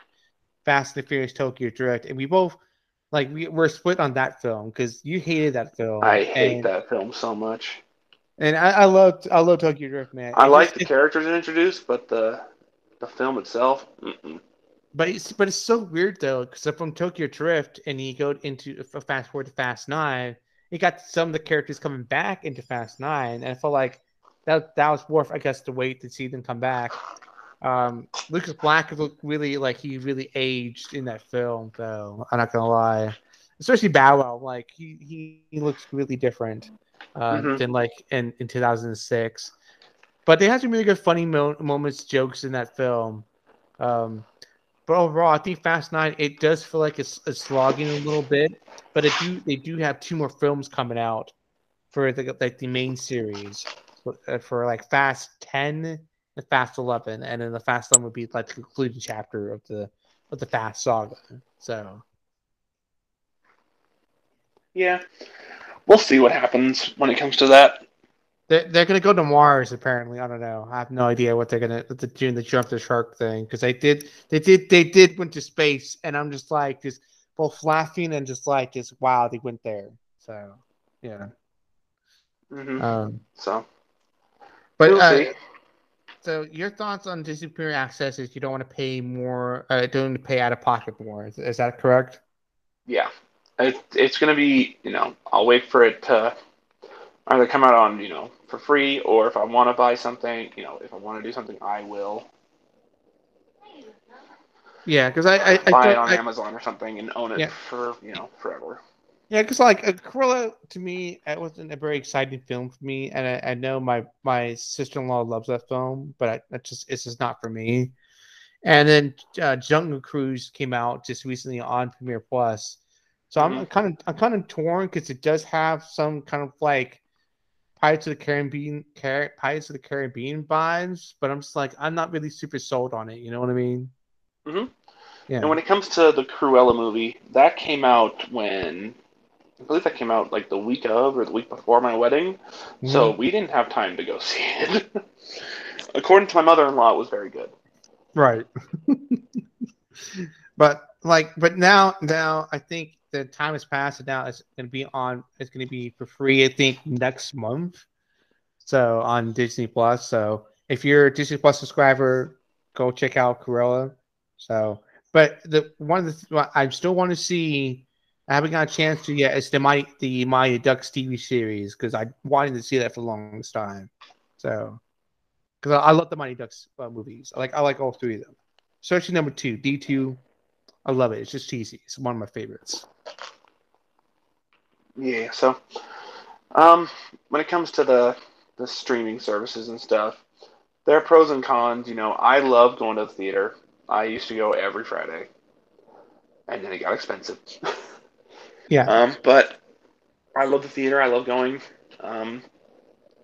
Fast and the Furious Tokyo Drift? And we both like we were split on that film because you hated that film. I hate and, that film so much. And I, I love I love Tokyo Drift, man. I like the characters it introduced, but the the film itself, mm-mm. But it's but it's so weird though, because from Tokyo Drift and you go into fast forward to Fast Nine, you got some of the characters coming back into Fast Nine, and I felt like that that was worth, I guess, to wait to see them come back. Um, Lucas Black looked really like he really aged in that film, though. I'm not gonna lie, especially Bow Wow. Like he he, he looks really different uh, Mhm. than like in in 2006. But they had some really good funny mo- moments, jokes in that film. Um, but overall, I think Fast Nine it does feel like it's, it's slogging a little bit, but it do they do have two more films coming out for the like the main series for, uh, for like Fast Ten and Fast Eleven, and then the Fast Eleven would be like the concluding chapter of the of the Fast saga. So yeah, we'll see what happens when it comes to that. they're, they're gonna go to Mars apparently. I don't know. I have no idea what they're gonna what the doing the jump the shark thing because they did they did they did went to space, and I'm just like just both laughing and just like just wow they went there. So yeah. hmm Um, so but we'll uh, so your thoughts on Disney Premier Access is you don't want to pay more, uh, don't want to pay out of pocket more. Is, is that correct? Yeah, it, it's gonna be. You know, I'll wait for it to either come out on you know for free, or if I want to buy something, you know, if I want to do something, I will Yeah, because I I, I, buy it on I Amazon or something and own it Yeah. for you know forever. yeah, because like Cruella to me it wasn't a very exciting film for me, and I, I know my my sister in law loves that film, but I, just it's just not for me. And then uh, Jungle Cruise came out just recently on Premiere Plus, so I'm Mhm. kind of I'm kind of torn because it does have some kind of like Pirates of the Caribbean, Car- Pirates of the Caribbean vibes, but I'm just like I'm not really super sold on it. You know what I mean? Mhm. Yeah. And when it comes to the Cruella movie, that came out when I believe that came out like the week of or the week before my wedding, so Mm-hmm. we didn't have time to go see it. According to my mother-in-law, it was very good. Right. but like, but now, now I think the time has passed, and now it's going to be on. It's going to be for free. I think next month. So on Disney Plus. So if you're a Disney Plus subscriber, go check out Cruella. So, but the one of the I still want to see. I haven't got a chance to yet. It's the my the Mighty Ducks TV series because I wanted to see that for the longest time. So, because I, I love the Mighty Ducks uh, movies. I like I like all three of them. Especially number two, D two. I love it. It's just cheesy. It's one of my favorites. Yeah. So, um, when it comes to the the streaming services and stuff. There are pros and cons. You know, I love going to the theater. I used to go every Friday, and then it got expensive. Yeah. Um, but I love the theater. I love going. Um,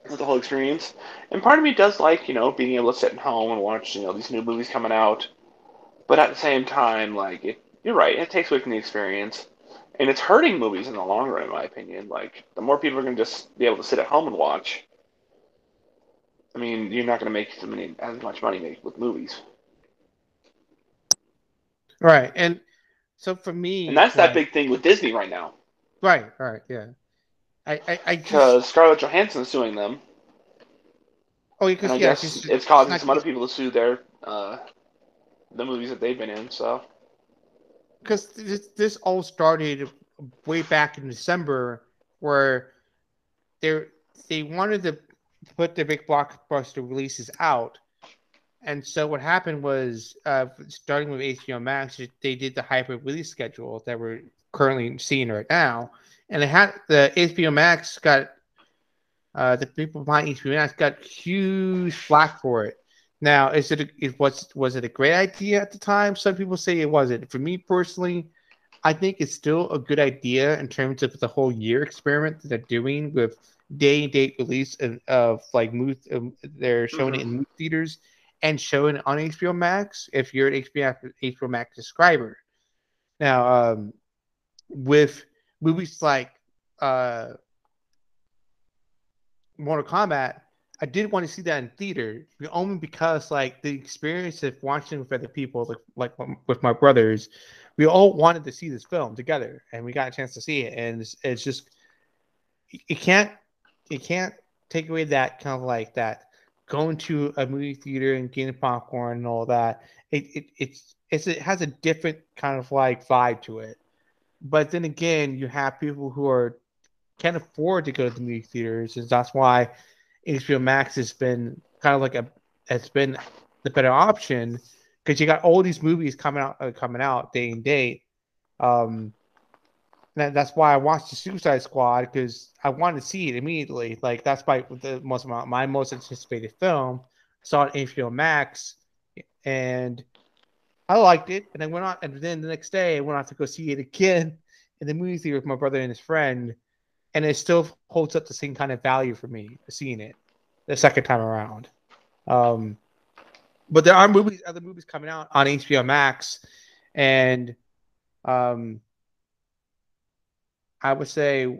with the whole experience, and part of me does like you know being able to sit at home and watch you know these new movies coming out. But at the same time, like it, you're right, it takes away from the experience, and it's hurting movies in the long run, in my opinion. Like the more people are going to just be able to sit at home and watch, I mean, you're not going to make as many as much money make with movies, Right. And so for me, and that's that big thing with Disney right now Right. Right. Yeah. I I, I just because Scarlett Johansson's suing them, oh because I yeah, guess she's- it's causing some other people to sue their uh, the movies that they've been in. So because this, this all started way back in December, where they they wanted to put their big blockbuster releases out, and so what happened was, uh, starting with HBO Max, they did the hybrid release schedule that we're currently seeing right now, and it had the HBO Max got uh, the people behind HBO Max got huge flack for it. Now, is it, a, it was was it a great idea at the time? Some people say it wasn't. For me personally, I think it's still a good idea in terms of the whole year experiment that they're doing with day and date release of, of like movie. Um, they're showing it in movie theaters and showing it on HBO Max if you're an HBO HBO Max subscriber. Now, um, with movies like uh, Mortal Kombat, I did want to see that in theater, only because like the experience of watching with other people, like like um, with my brothers, we all wanted to see this film together, and we got a chance to see it, and it's, it's just it can't it can't take away that kind of like that going to a movie theater and getting popcorn and all that. It, it it's it's it has a different kind of like vibe to it. But then again, you have people who are can't afford to go to the movie theaters, and that's why HBO Max has been kind of like a has been the better option because you got all these movies coming out uh, coming out day and date. Um, that's why I watched the Suicide Squad because I wanted to see it immediately. Like that's my the most my, my most anticipated film. Saw it HBO Max, and I liked it. And I went on, and then the next day I went on to go see it again in the movie theater with my brother and his friend, and it still holds up the same kind of value for me seeing it the second time around. Um, but there are movies, other movies coming out on HBO Max, and um, I would say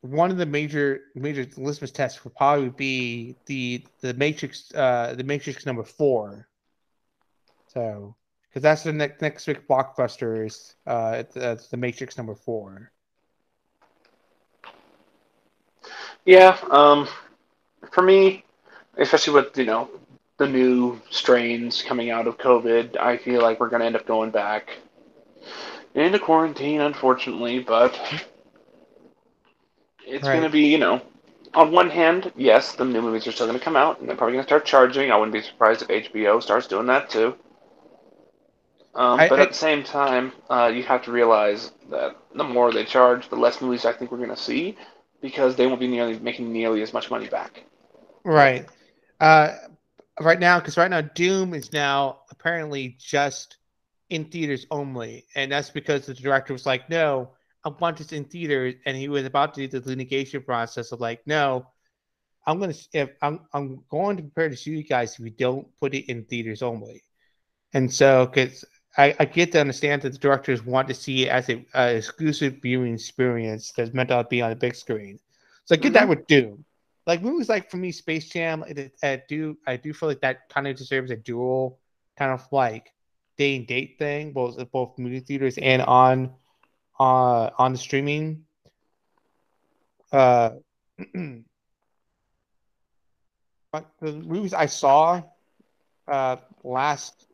one of the major major litmus tests would probably be the the Matrix uh, the Matrix number four. So, because that's the next next big blockbuster is uh, uh, the Matrix number four. Yeah, um, for me, especially with you know the new strains coming out of COVID, I feel like we're gonna end up going back into quarantine, unfortunately. But it's Right. gonna be you know, on one hand, yes, the new movies are still gonna come out, and they're probably gonna start charging. I wouldn't be surprised if HBO starts doing that too. Um, I- but I- at the same time, uh, you have to realize that the more they charge, the less movies I think we're gonna see because they won't be nearly making nearly as much money back. Right. Uh, right now, because right now Dune is now apparently just in theaters only, and that's because the director was like, "No, I want this in theaters," and he was about to do the litigation process of like, "No, I'm gonna if I'm I'm going to prepare to sue you guys if you don't put it in theaters only," and so because. I, I get to understand that the directors want to see it as a uh, exclusive viewing experience that's meant to be on the big screen. So I get that with Dune. Like movies like for me Space Jam it, I do I do feel like that kind of deserves a dual kind of like day and date thing both both movie theaters and on uh on the streaming. Uh but the movies I saw uh last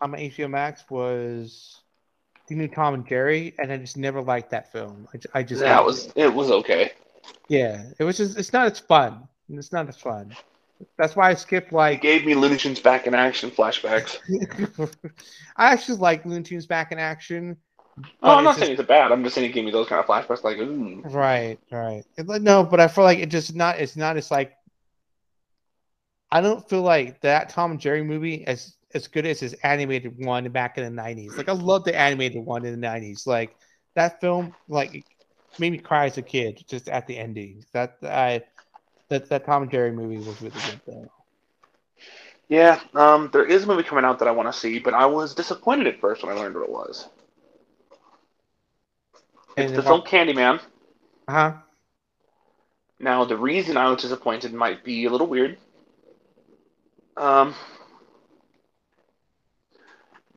on my HBO Max was the new Tom and Jerry and I just never liked that film I, I just that was it was okay. yeah, it was just it's not as fun. It's not as fun. That's why I skipped It like gave me Looney Tunes back in action flashbacks. I actually like Looney Tunes back in action, Oh, I'm not just- saying it's bad. I'm just saying it gave me those kind of flashbacks, like, ooh. Right, right. It- like, No, but I feel like it just not. It's not as like. I don't feel like that Tom and Jerry movie as as good as his animated one back in the nineties. Like I love the animated one in the nineties. Like that film, like made me cry as a kid just at the ending. That I that that Tom and Jerry movie was really good though. Yeah, um, there is a movie coming out that I want to see, but I was disappointed at first when I learned what it was. It's the film Candyman. Uh huh? Now, the reason I was disappointed might be a little weird. Um,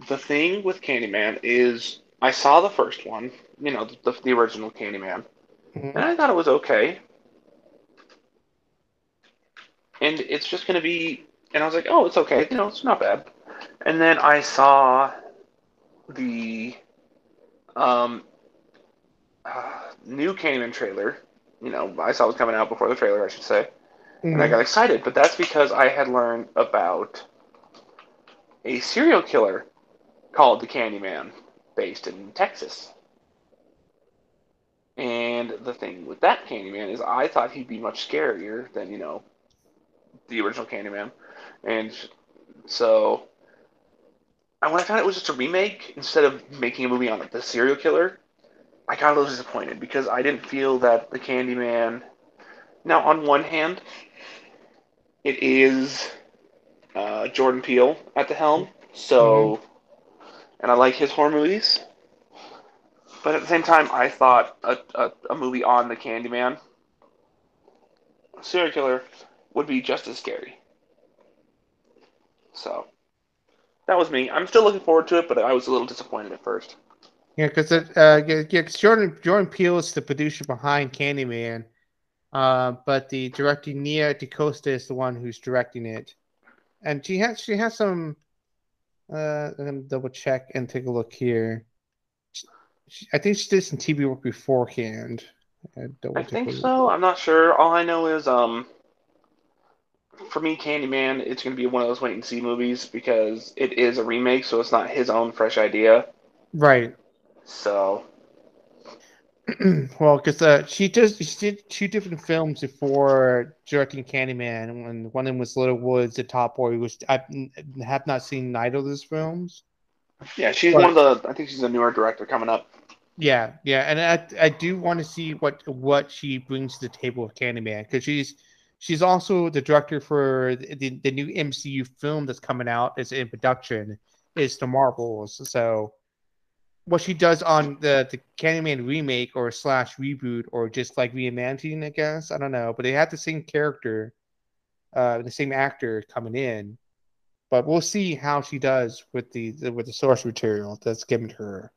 the thing with Candyman is, I saw the first one, you know, the, the original Candyman, and I thought it was okay. And it's just going to be, and I was like, oh, it's okay, you know, it's not bad. And then I saw the um, uh, new Candyman trailer. You know, I saw it was coming out before the trailer, I should say. And I got excited, but that's because I had learned about a serial killer called the Candyman, based in Texas. And the thing with that Candyman is, I thought he'd be much scarier than you know the original Candyman, and so and when I found it was just a remake instead of making a movie on the serial killer, I got a little disappointed because I didn't feel that the Candyman. Now, on one hand, it is uh, Jordan Peele at the helm, so, and I like his horror movies. But at the same time, I thought a, a, a movie on the Candyman serial killer would be just as scary. So, that was me. I'm still looking forward to it, but I was a little disappointed at first. Yeah, because uh, yeah, Jordan Jordan Peele is the producer behind Candyman, uh, but the director Nia DaCosta is the one who's directing it, and she has she has some. Uh, I'm gonna double check and take a look here. She, I think she did some TV work beforehand. I a think so. I'm not sure. All I know is, um, for me, Candyman, it's going to be one of those wait and see movies because it is a remake, so it's not his own fresh idea. Right. So, well, because uh, she just she did two different films before directing Candyman. and one of them was Little Woods, The Top Boy, which I have not seen neither of those films. yeah, she's Right. one of the. I think she's a newer director coming up. Yeah, yeah, and I I do want to see what what she brings to the table with Candyman because she's she's also the director for the, the new MCU film that's coming out. It's in production. Is the Marvels. So what she does on the the Candyman remake or slash reboot or just like reimagining, I guess I don't know, but they have the same character, uh, the same actor coming in. But we'll see how she does with the, the with the source material that's given to her.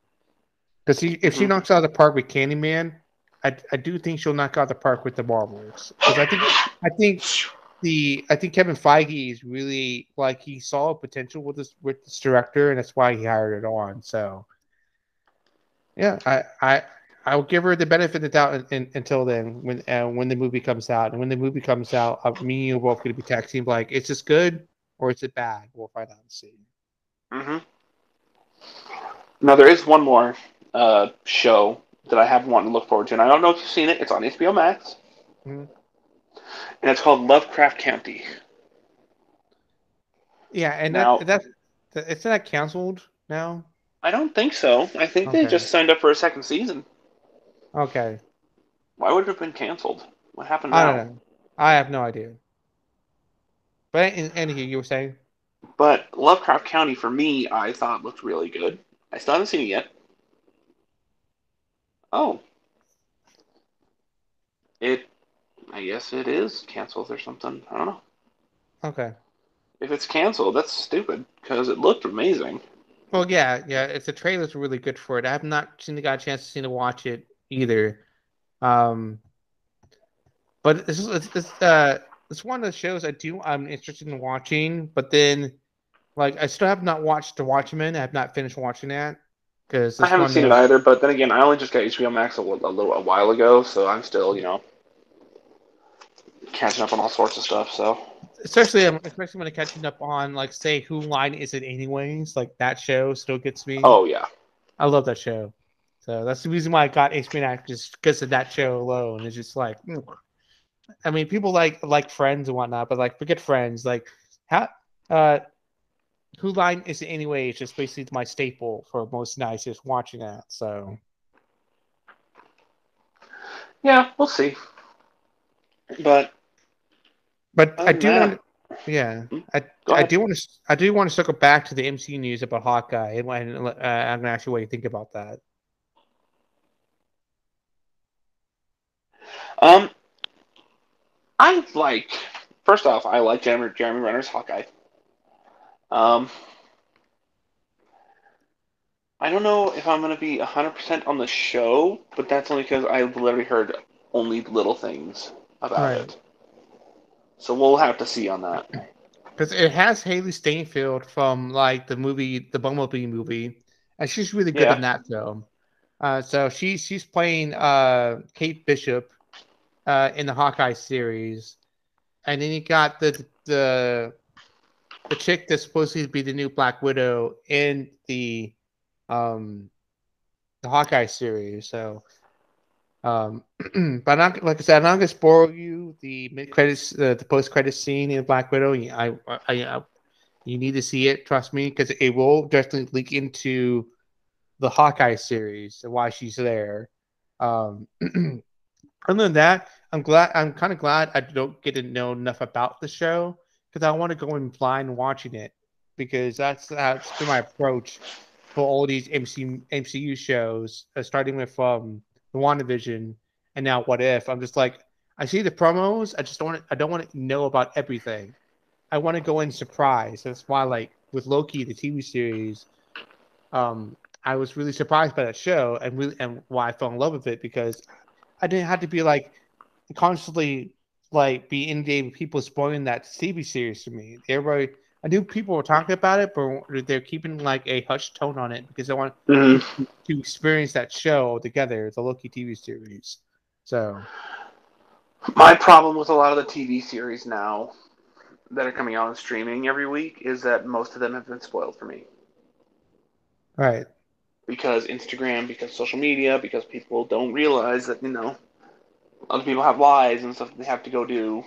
Because if she Mhm. knocks out of the park with Candyman, I, I do think she'll knock out the park with the Marvels. Because I think I think the I think Kevin Feige is really like he saw potential with this with this director, and that's why he hired it on. So yeah, I I I will give her the benefit of the doubt in, in, until then when uh, when the movie comes out, and when the movie comes out, uh, me and you both going to be texting like, is this good or is it bad? We'll find out and see. hmm Now there is one more uh, show that I have wanted to look forward to, and I don't know if you've seen it. It's on HBO Max, Mhm. and it's called Lovecraft County. Yeah, and Now- that that isn't canceled now? I don't think so. I think they just signed up for a second season. Okay, Why would it have been canceled? What happened Now? I don't know. I have no idea. But in, anywho, you were saying? But Lovecraft County, for me, I thought looked really good. I still haven't seen it yet. Oh. It, I guess it is canceled or something. I don't know. Okay. If it's canceled, that's stupid because it looked amazing. Well, yeah, yeah. It's the trailers really good for it, I have not seen got a chance to see to watch it either. Um, but this is it's, it's uh it's one of the shows I do I'm interested in watching, but then like I still have not watched The Watchmen. I have not finished watching that because I haven't seen it either, but then again, I only just got HBO Max a, a little a while ago, so I'm still, you know, catching up on all sorts of stuff. So especially um, especially when I'm catching up on like say Whose Line Is It Anyways? Like that show still gets me. Oh yeah, I love that show. So that's the reason why I got HBO Max just because of that show alone. It's just like, mm. I mean, people like like Friends and whatnot, but like forget Friends. Like, how uh, Whose Line is it anyway. It's just basically my staple for most nights just watching that. So Yeah, we'll see. But But Other I do that- want, yeah, Hmm? I, I do want to, I do want to circle back to the MCU news about Hawkeye, and, and uh, I'm gonna ask you what you think about that. um, I like. First off, I like Jeremy, Jeremy Renner's Hawkeye. Um, I don't know if I'm gonna be 100% on the show, but that's only because I've literally heard only little things about Right. it. So we'll have to see on that. Because it has Hailee Steinfeld from like the movie, the Bumblebee movie, and she's really good Yeah. in that film. Uh, so she she's playing uh, Kate Bishop uh, in the Hawkeye series, and then you got the the the chick that's supposed to be the new Black Widow in the um the Hawkeye series. So, um, but not, like I said, I'm not gonna spoil you the mid credits, uh, the post credits scene in Black Widow. I, I, I, you need to see it. Trust me, because it will definitely leak into the Hawkeye series and why she's there. Um, other than that, I'm glad. I'm kind of glad I don't get to know enough about the show because I want to go in blind watching it because that's that's been my approach for all these MC, MCU shows, uh, starting with um, the WandaVision and now What If. I'm just like, I see the promos. I just don't. Want I don't want to know about everything. I want to go in surprise. That's why, like with Loki, the TV series, um, I was really surprised by that show and really and why I fell in love with it because I didn't have to be like constantly like be inundated with people spoiling that TV series to me. Everybody, I knew people were talking about it, but they're keeping like a hushed tone on it because they want Mm-hmm. to experience that show together, the Loki TV series. So My problem with a lot of the TV series now that are coming out on streaming every week is that most of them have been spoiled for me. right, because Instagram, because social media, because people don't realize that you know other people have lives and stuff they have to go do.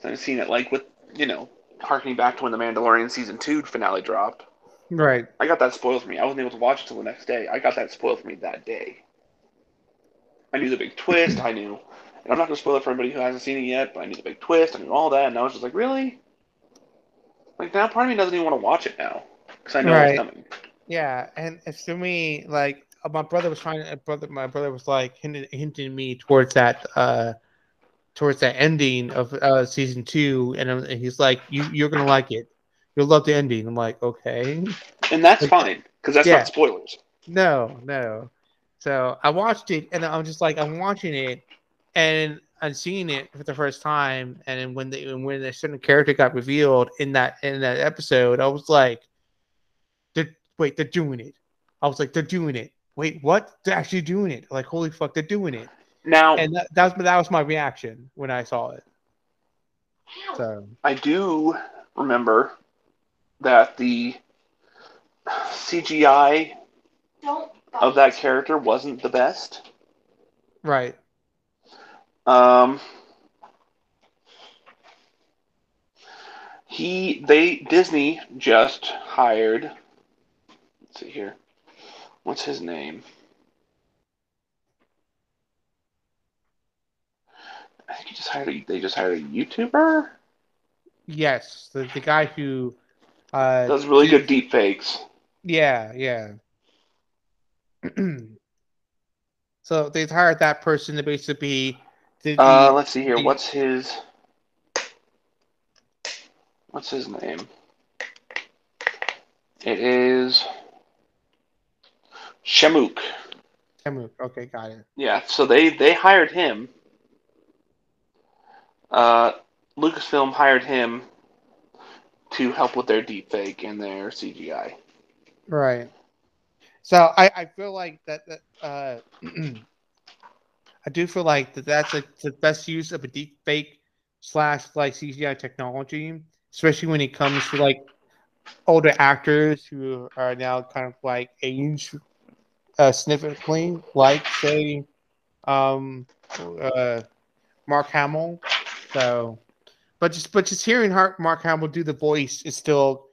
So I've seen it like with you know harkening back to when the Mandalorian season two finale dropped. right, I got that spoiled for me. I wasn't able to watch it till the next day. I got that spoiled for me that day. I knew the big twist. I knew, and I'm not going to spoil it for anybody who hasn't seen it yet. But I knew the big twist. I knew all that, and I was just like, really? Like now, part of me doesn't even want to watch it now because I know Right. it's coming. yeah. And it's to me like uh, my brother was trying to. Brother, my brother was like hinting, hinting me towards that. uh towards that ending of uh, season two, and, and he's like, "You you're gonna like it. You'll love the ending." I'm like, "Okay." And that's Like- fine because that's Yeah. not spoilers. No, no. So I watched it, and I'm just like, I'm watching it, and I'm seeing it for the first time. And when the when a certain character got revealed in that in that episode, I was like, "They're wait, they're doing it." I was like, "They're doing it." Wait, what? They're actually doing it? Like, holy fuck, they're doing it! Now, And that, that was that was my reaction when I saw it. So I do remember that the CGI of that character wasn't the best. right, Um, he, they, Disney just hired. Let's see here. What's his name? I think he just hired. A, they just hired a YouTuber. yes, the the guy who uh Does really good deep fakes. Yeah, yeah. so they hired that person to basically be the, the- Uh, let's see here. the- What's his? What's his name? It is Shamook. Temu. Okay, got it. Yeah, so they they hired him. Uh, Lucasfilm hired him to help with their deepfake and their CGI. Right. So I, I feel like that, that uh I do feel like that that's like the best use of a deep fake slash like CGI technology, especially when it comes to like older actors who are now kind of like age uh, significantly like say um, uh, Mark Hamill. So, but just but just hearing Har- Mark Hamill do the voice is still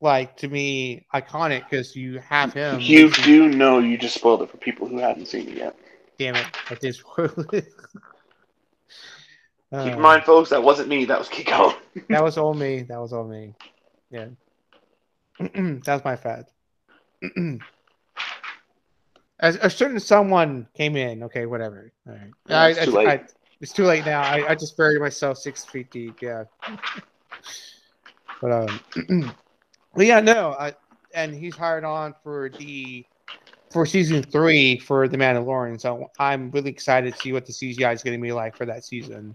like to me iconic because you have him. You do know you just spoiled it for people who haven't seen it yet. Damn it! I did spoil it. Keep in Uh, mind, folks, that wasn't me. That was Kiko. that was all me. That was all me. Yeah, that's my fad. As a certain someone came in. Okay, whatever. All right. Yeah, I- it's I- too late. I- it's too late now. I, I just buried myself six feet deep. Yeah. but um, but yeah, no. I, and he's hired on for the for season three for the Mandalorian. So I'm really excited to see what the CGI is going to be like for that season.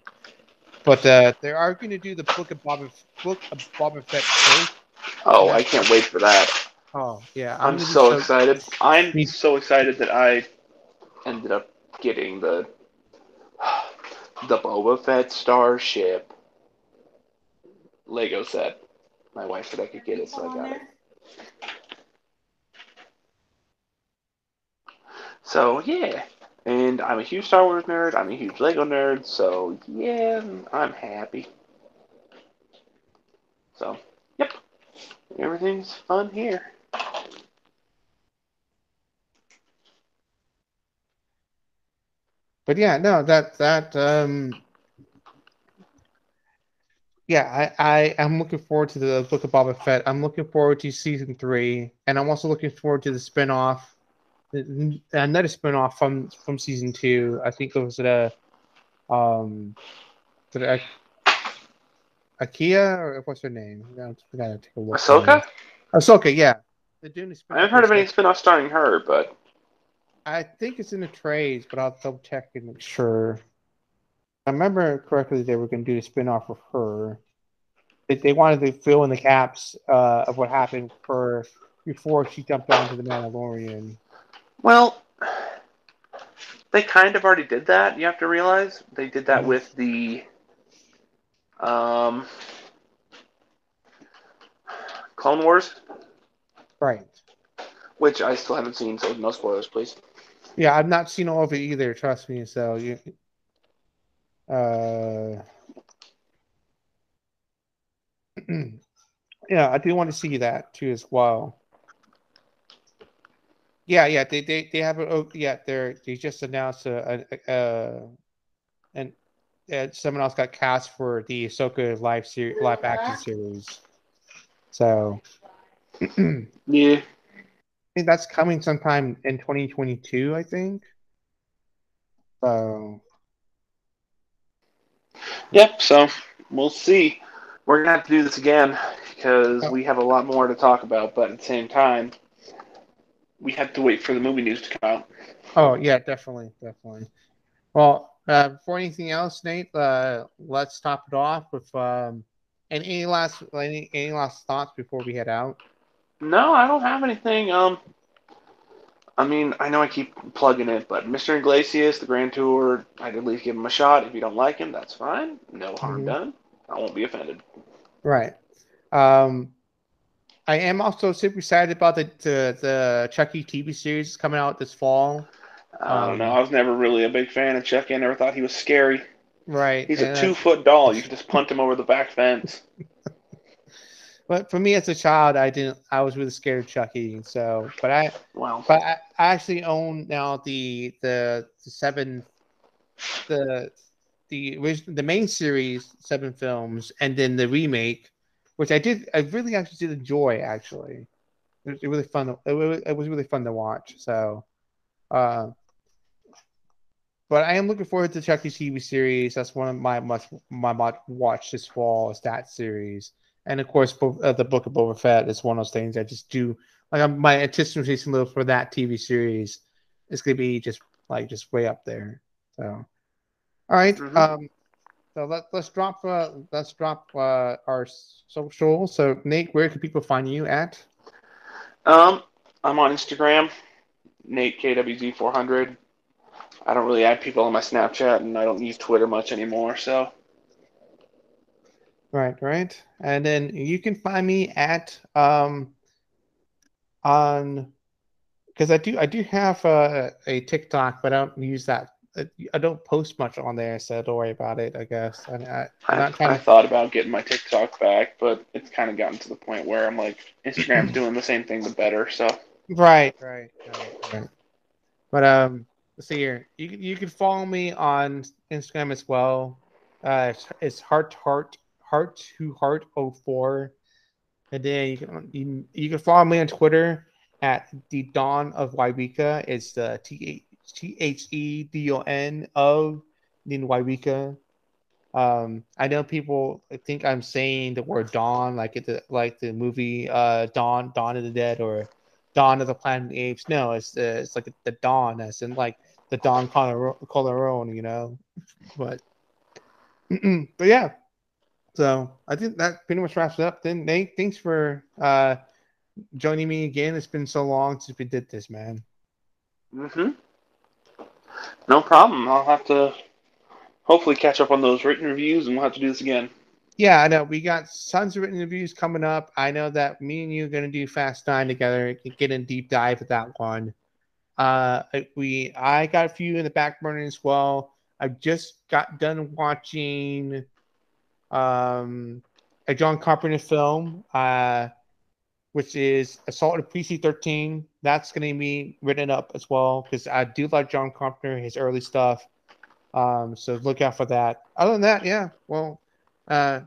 But uh, they are going to do the book of Boba book of Boba Fett first. Oh, I can't wait for that. Oh yeah, I'm gonna be so excited. I'm so excited that I ended up getting the the Boba Fett Starship Lego set. My wife said I could get it, so I got it. So yeah, and I'm a huge Star Wars nerd. I'm a huge Lego nerd. So yeah, I'm happy. So yep, everything's fun here. But yeah, no, that that um yeah, I, I am looking forward to the Book of Boba Fett. I'm looking forward to season three, and I'm also looking forward to the spinoff, the- another spinoff from from season two. I think it was the um, was it A- Akia or what's her name? I gotta- take a look. Ahsoka? Ahsoka, yeah. Doing a I haven't heard of any spin-off starring her, but I think it's in the trades, but I'll double check and make sure. I remember correctly, they were going to do a spin off of her. They, they wanted to fill in the gaps uh, of what happened for before she jumped onto the Mandalorian. well, they kind of already did that. You have to realize they did that with the um, Clone Wars, Right. which I still haven't seen. So no spoilers, please. Yeah, I've not seen all of it either. Trust me. So you, uh, yeah, I do want to see that too as well. Yeah, yeah, they they they have a oh, yeah, they're they just announced a, a, a and someone else got cast for the Ahsoka live series, live action series. So Yeah. Think that's coming sometime in 2022, I think. So Yep. So we'll see. We're gonna have to do this again because Oh. we have a lot more to talk about. But at the same time, we have to wait for the movie news to come out. Oh yeah, definitely, definitely. Well, uh, before anything else, Nate, uh, let's top it off with um, any, any last any, any last thoughts before we head out. No, I don't have anything. Um, I mean, I know I keep plugging it, but Mr. Iglesias, the Grand Tour, I'd at least give him a shot. If you don't like him, that's fine. No harm Mhm. done. I won't be offended. Right. Um, I am also super excited about the the, the Chucky TV series coming out this fall. I don't Um, know. I was never really a big fan of Chucky. I never thought he was scary. Right. He's a and, uh, two foot doll. You can just punt him over the back fence. But for me as a child, I didn't. I was really scared of Chucky. So, but I Wow. But I, I actually own now the the, the seven the the the main series seven films and then the remake, which I did I really actually did enjoy actually. It was really fun. to- It was, it was really fun to watch. So, uh, but I am looking forward to Chucky's TV series. That's one of my must my must watch this fall is that series. And of course, Bo- uh, the Book of Boba Fett is one of those things I just do like I'm, my anticipation level for that TV series is going to be just like just way up there. So, all right. Mhm. Um, so let, let's drop uh, let's drop uh, our social. So Nate, where can people find you at? Um, I'm on Instagram, Nate KWZ400. I don't really add people on my Snapchat, and I don't use Twitter much anymore. So Right, right. And then you can find me at um on because I do I do have uh, a TikTok, but I don't use that. I don't post much on there, so don't worry about it. I guess. I, I, I'm I, I to. thought about getting my TikTok back, but it's kind of gotten to the point where I'm like, Instagram's doing the same thing, but better. So Right, right, right, right. But um, let's see here. You can you can follow me on Instagram as well. Uh, it's, it's heart to heart heart to heart 04. and then you can you, can- you can follow me on Twitter at the dawn of Waibika. It's the T H E D O N of Waibika. Um, I know people think I'm saying the word dawn like it like the movie uh Dawn Dawn of the Dead or Dawn of the Planet of the Apes. No, it's the it's like the dawn, as in like the Don Color- Corleone, you know. But but yeah. So I think that pretty much wraps it up. Then Nate, thanks for uh joining me again. It's been so long since we did this, man. Mm-hmm. no problem. I'll have to hopefully catch up on those written reviews, and we'll have to do this again. Yeah, I know. We got tons of written reviews coming up. I know that me and you are gonna do Fast Nine together. Get in deep dive with that one. Uh, we I got a few in the back burner as well. I've just got done watching um a John Carpenter film, uh, which is Assault of PC thirteen. That's gonna be written up as well because I do like John Carpenter, his early stuff. Um, so look out for that. Other than that, yeah, well, uh,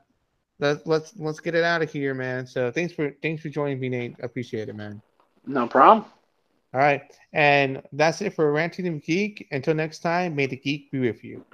let, let's let's get it out of here, man. So thanks for thanks for joining me, Nate. Appreciate it, man. No problem. All right, and that's it for ranting the geek. Until next time, may the geek be with you.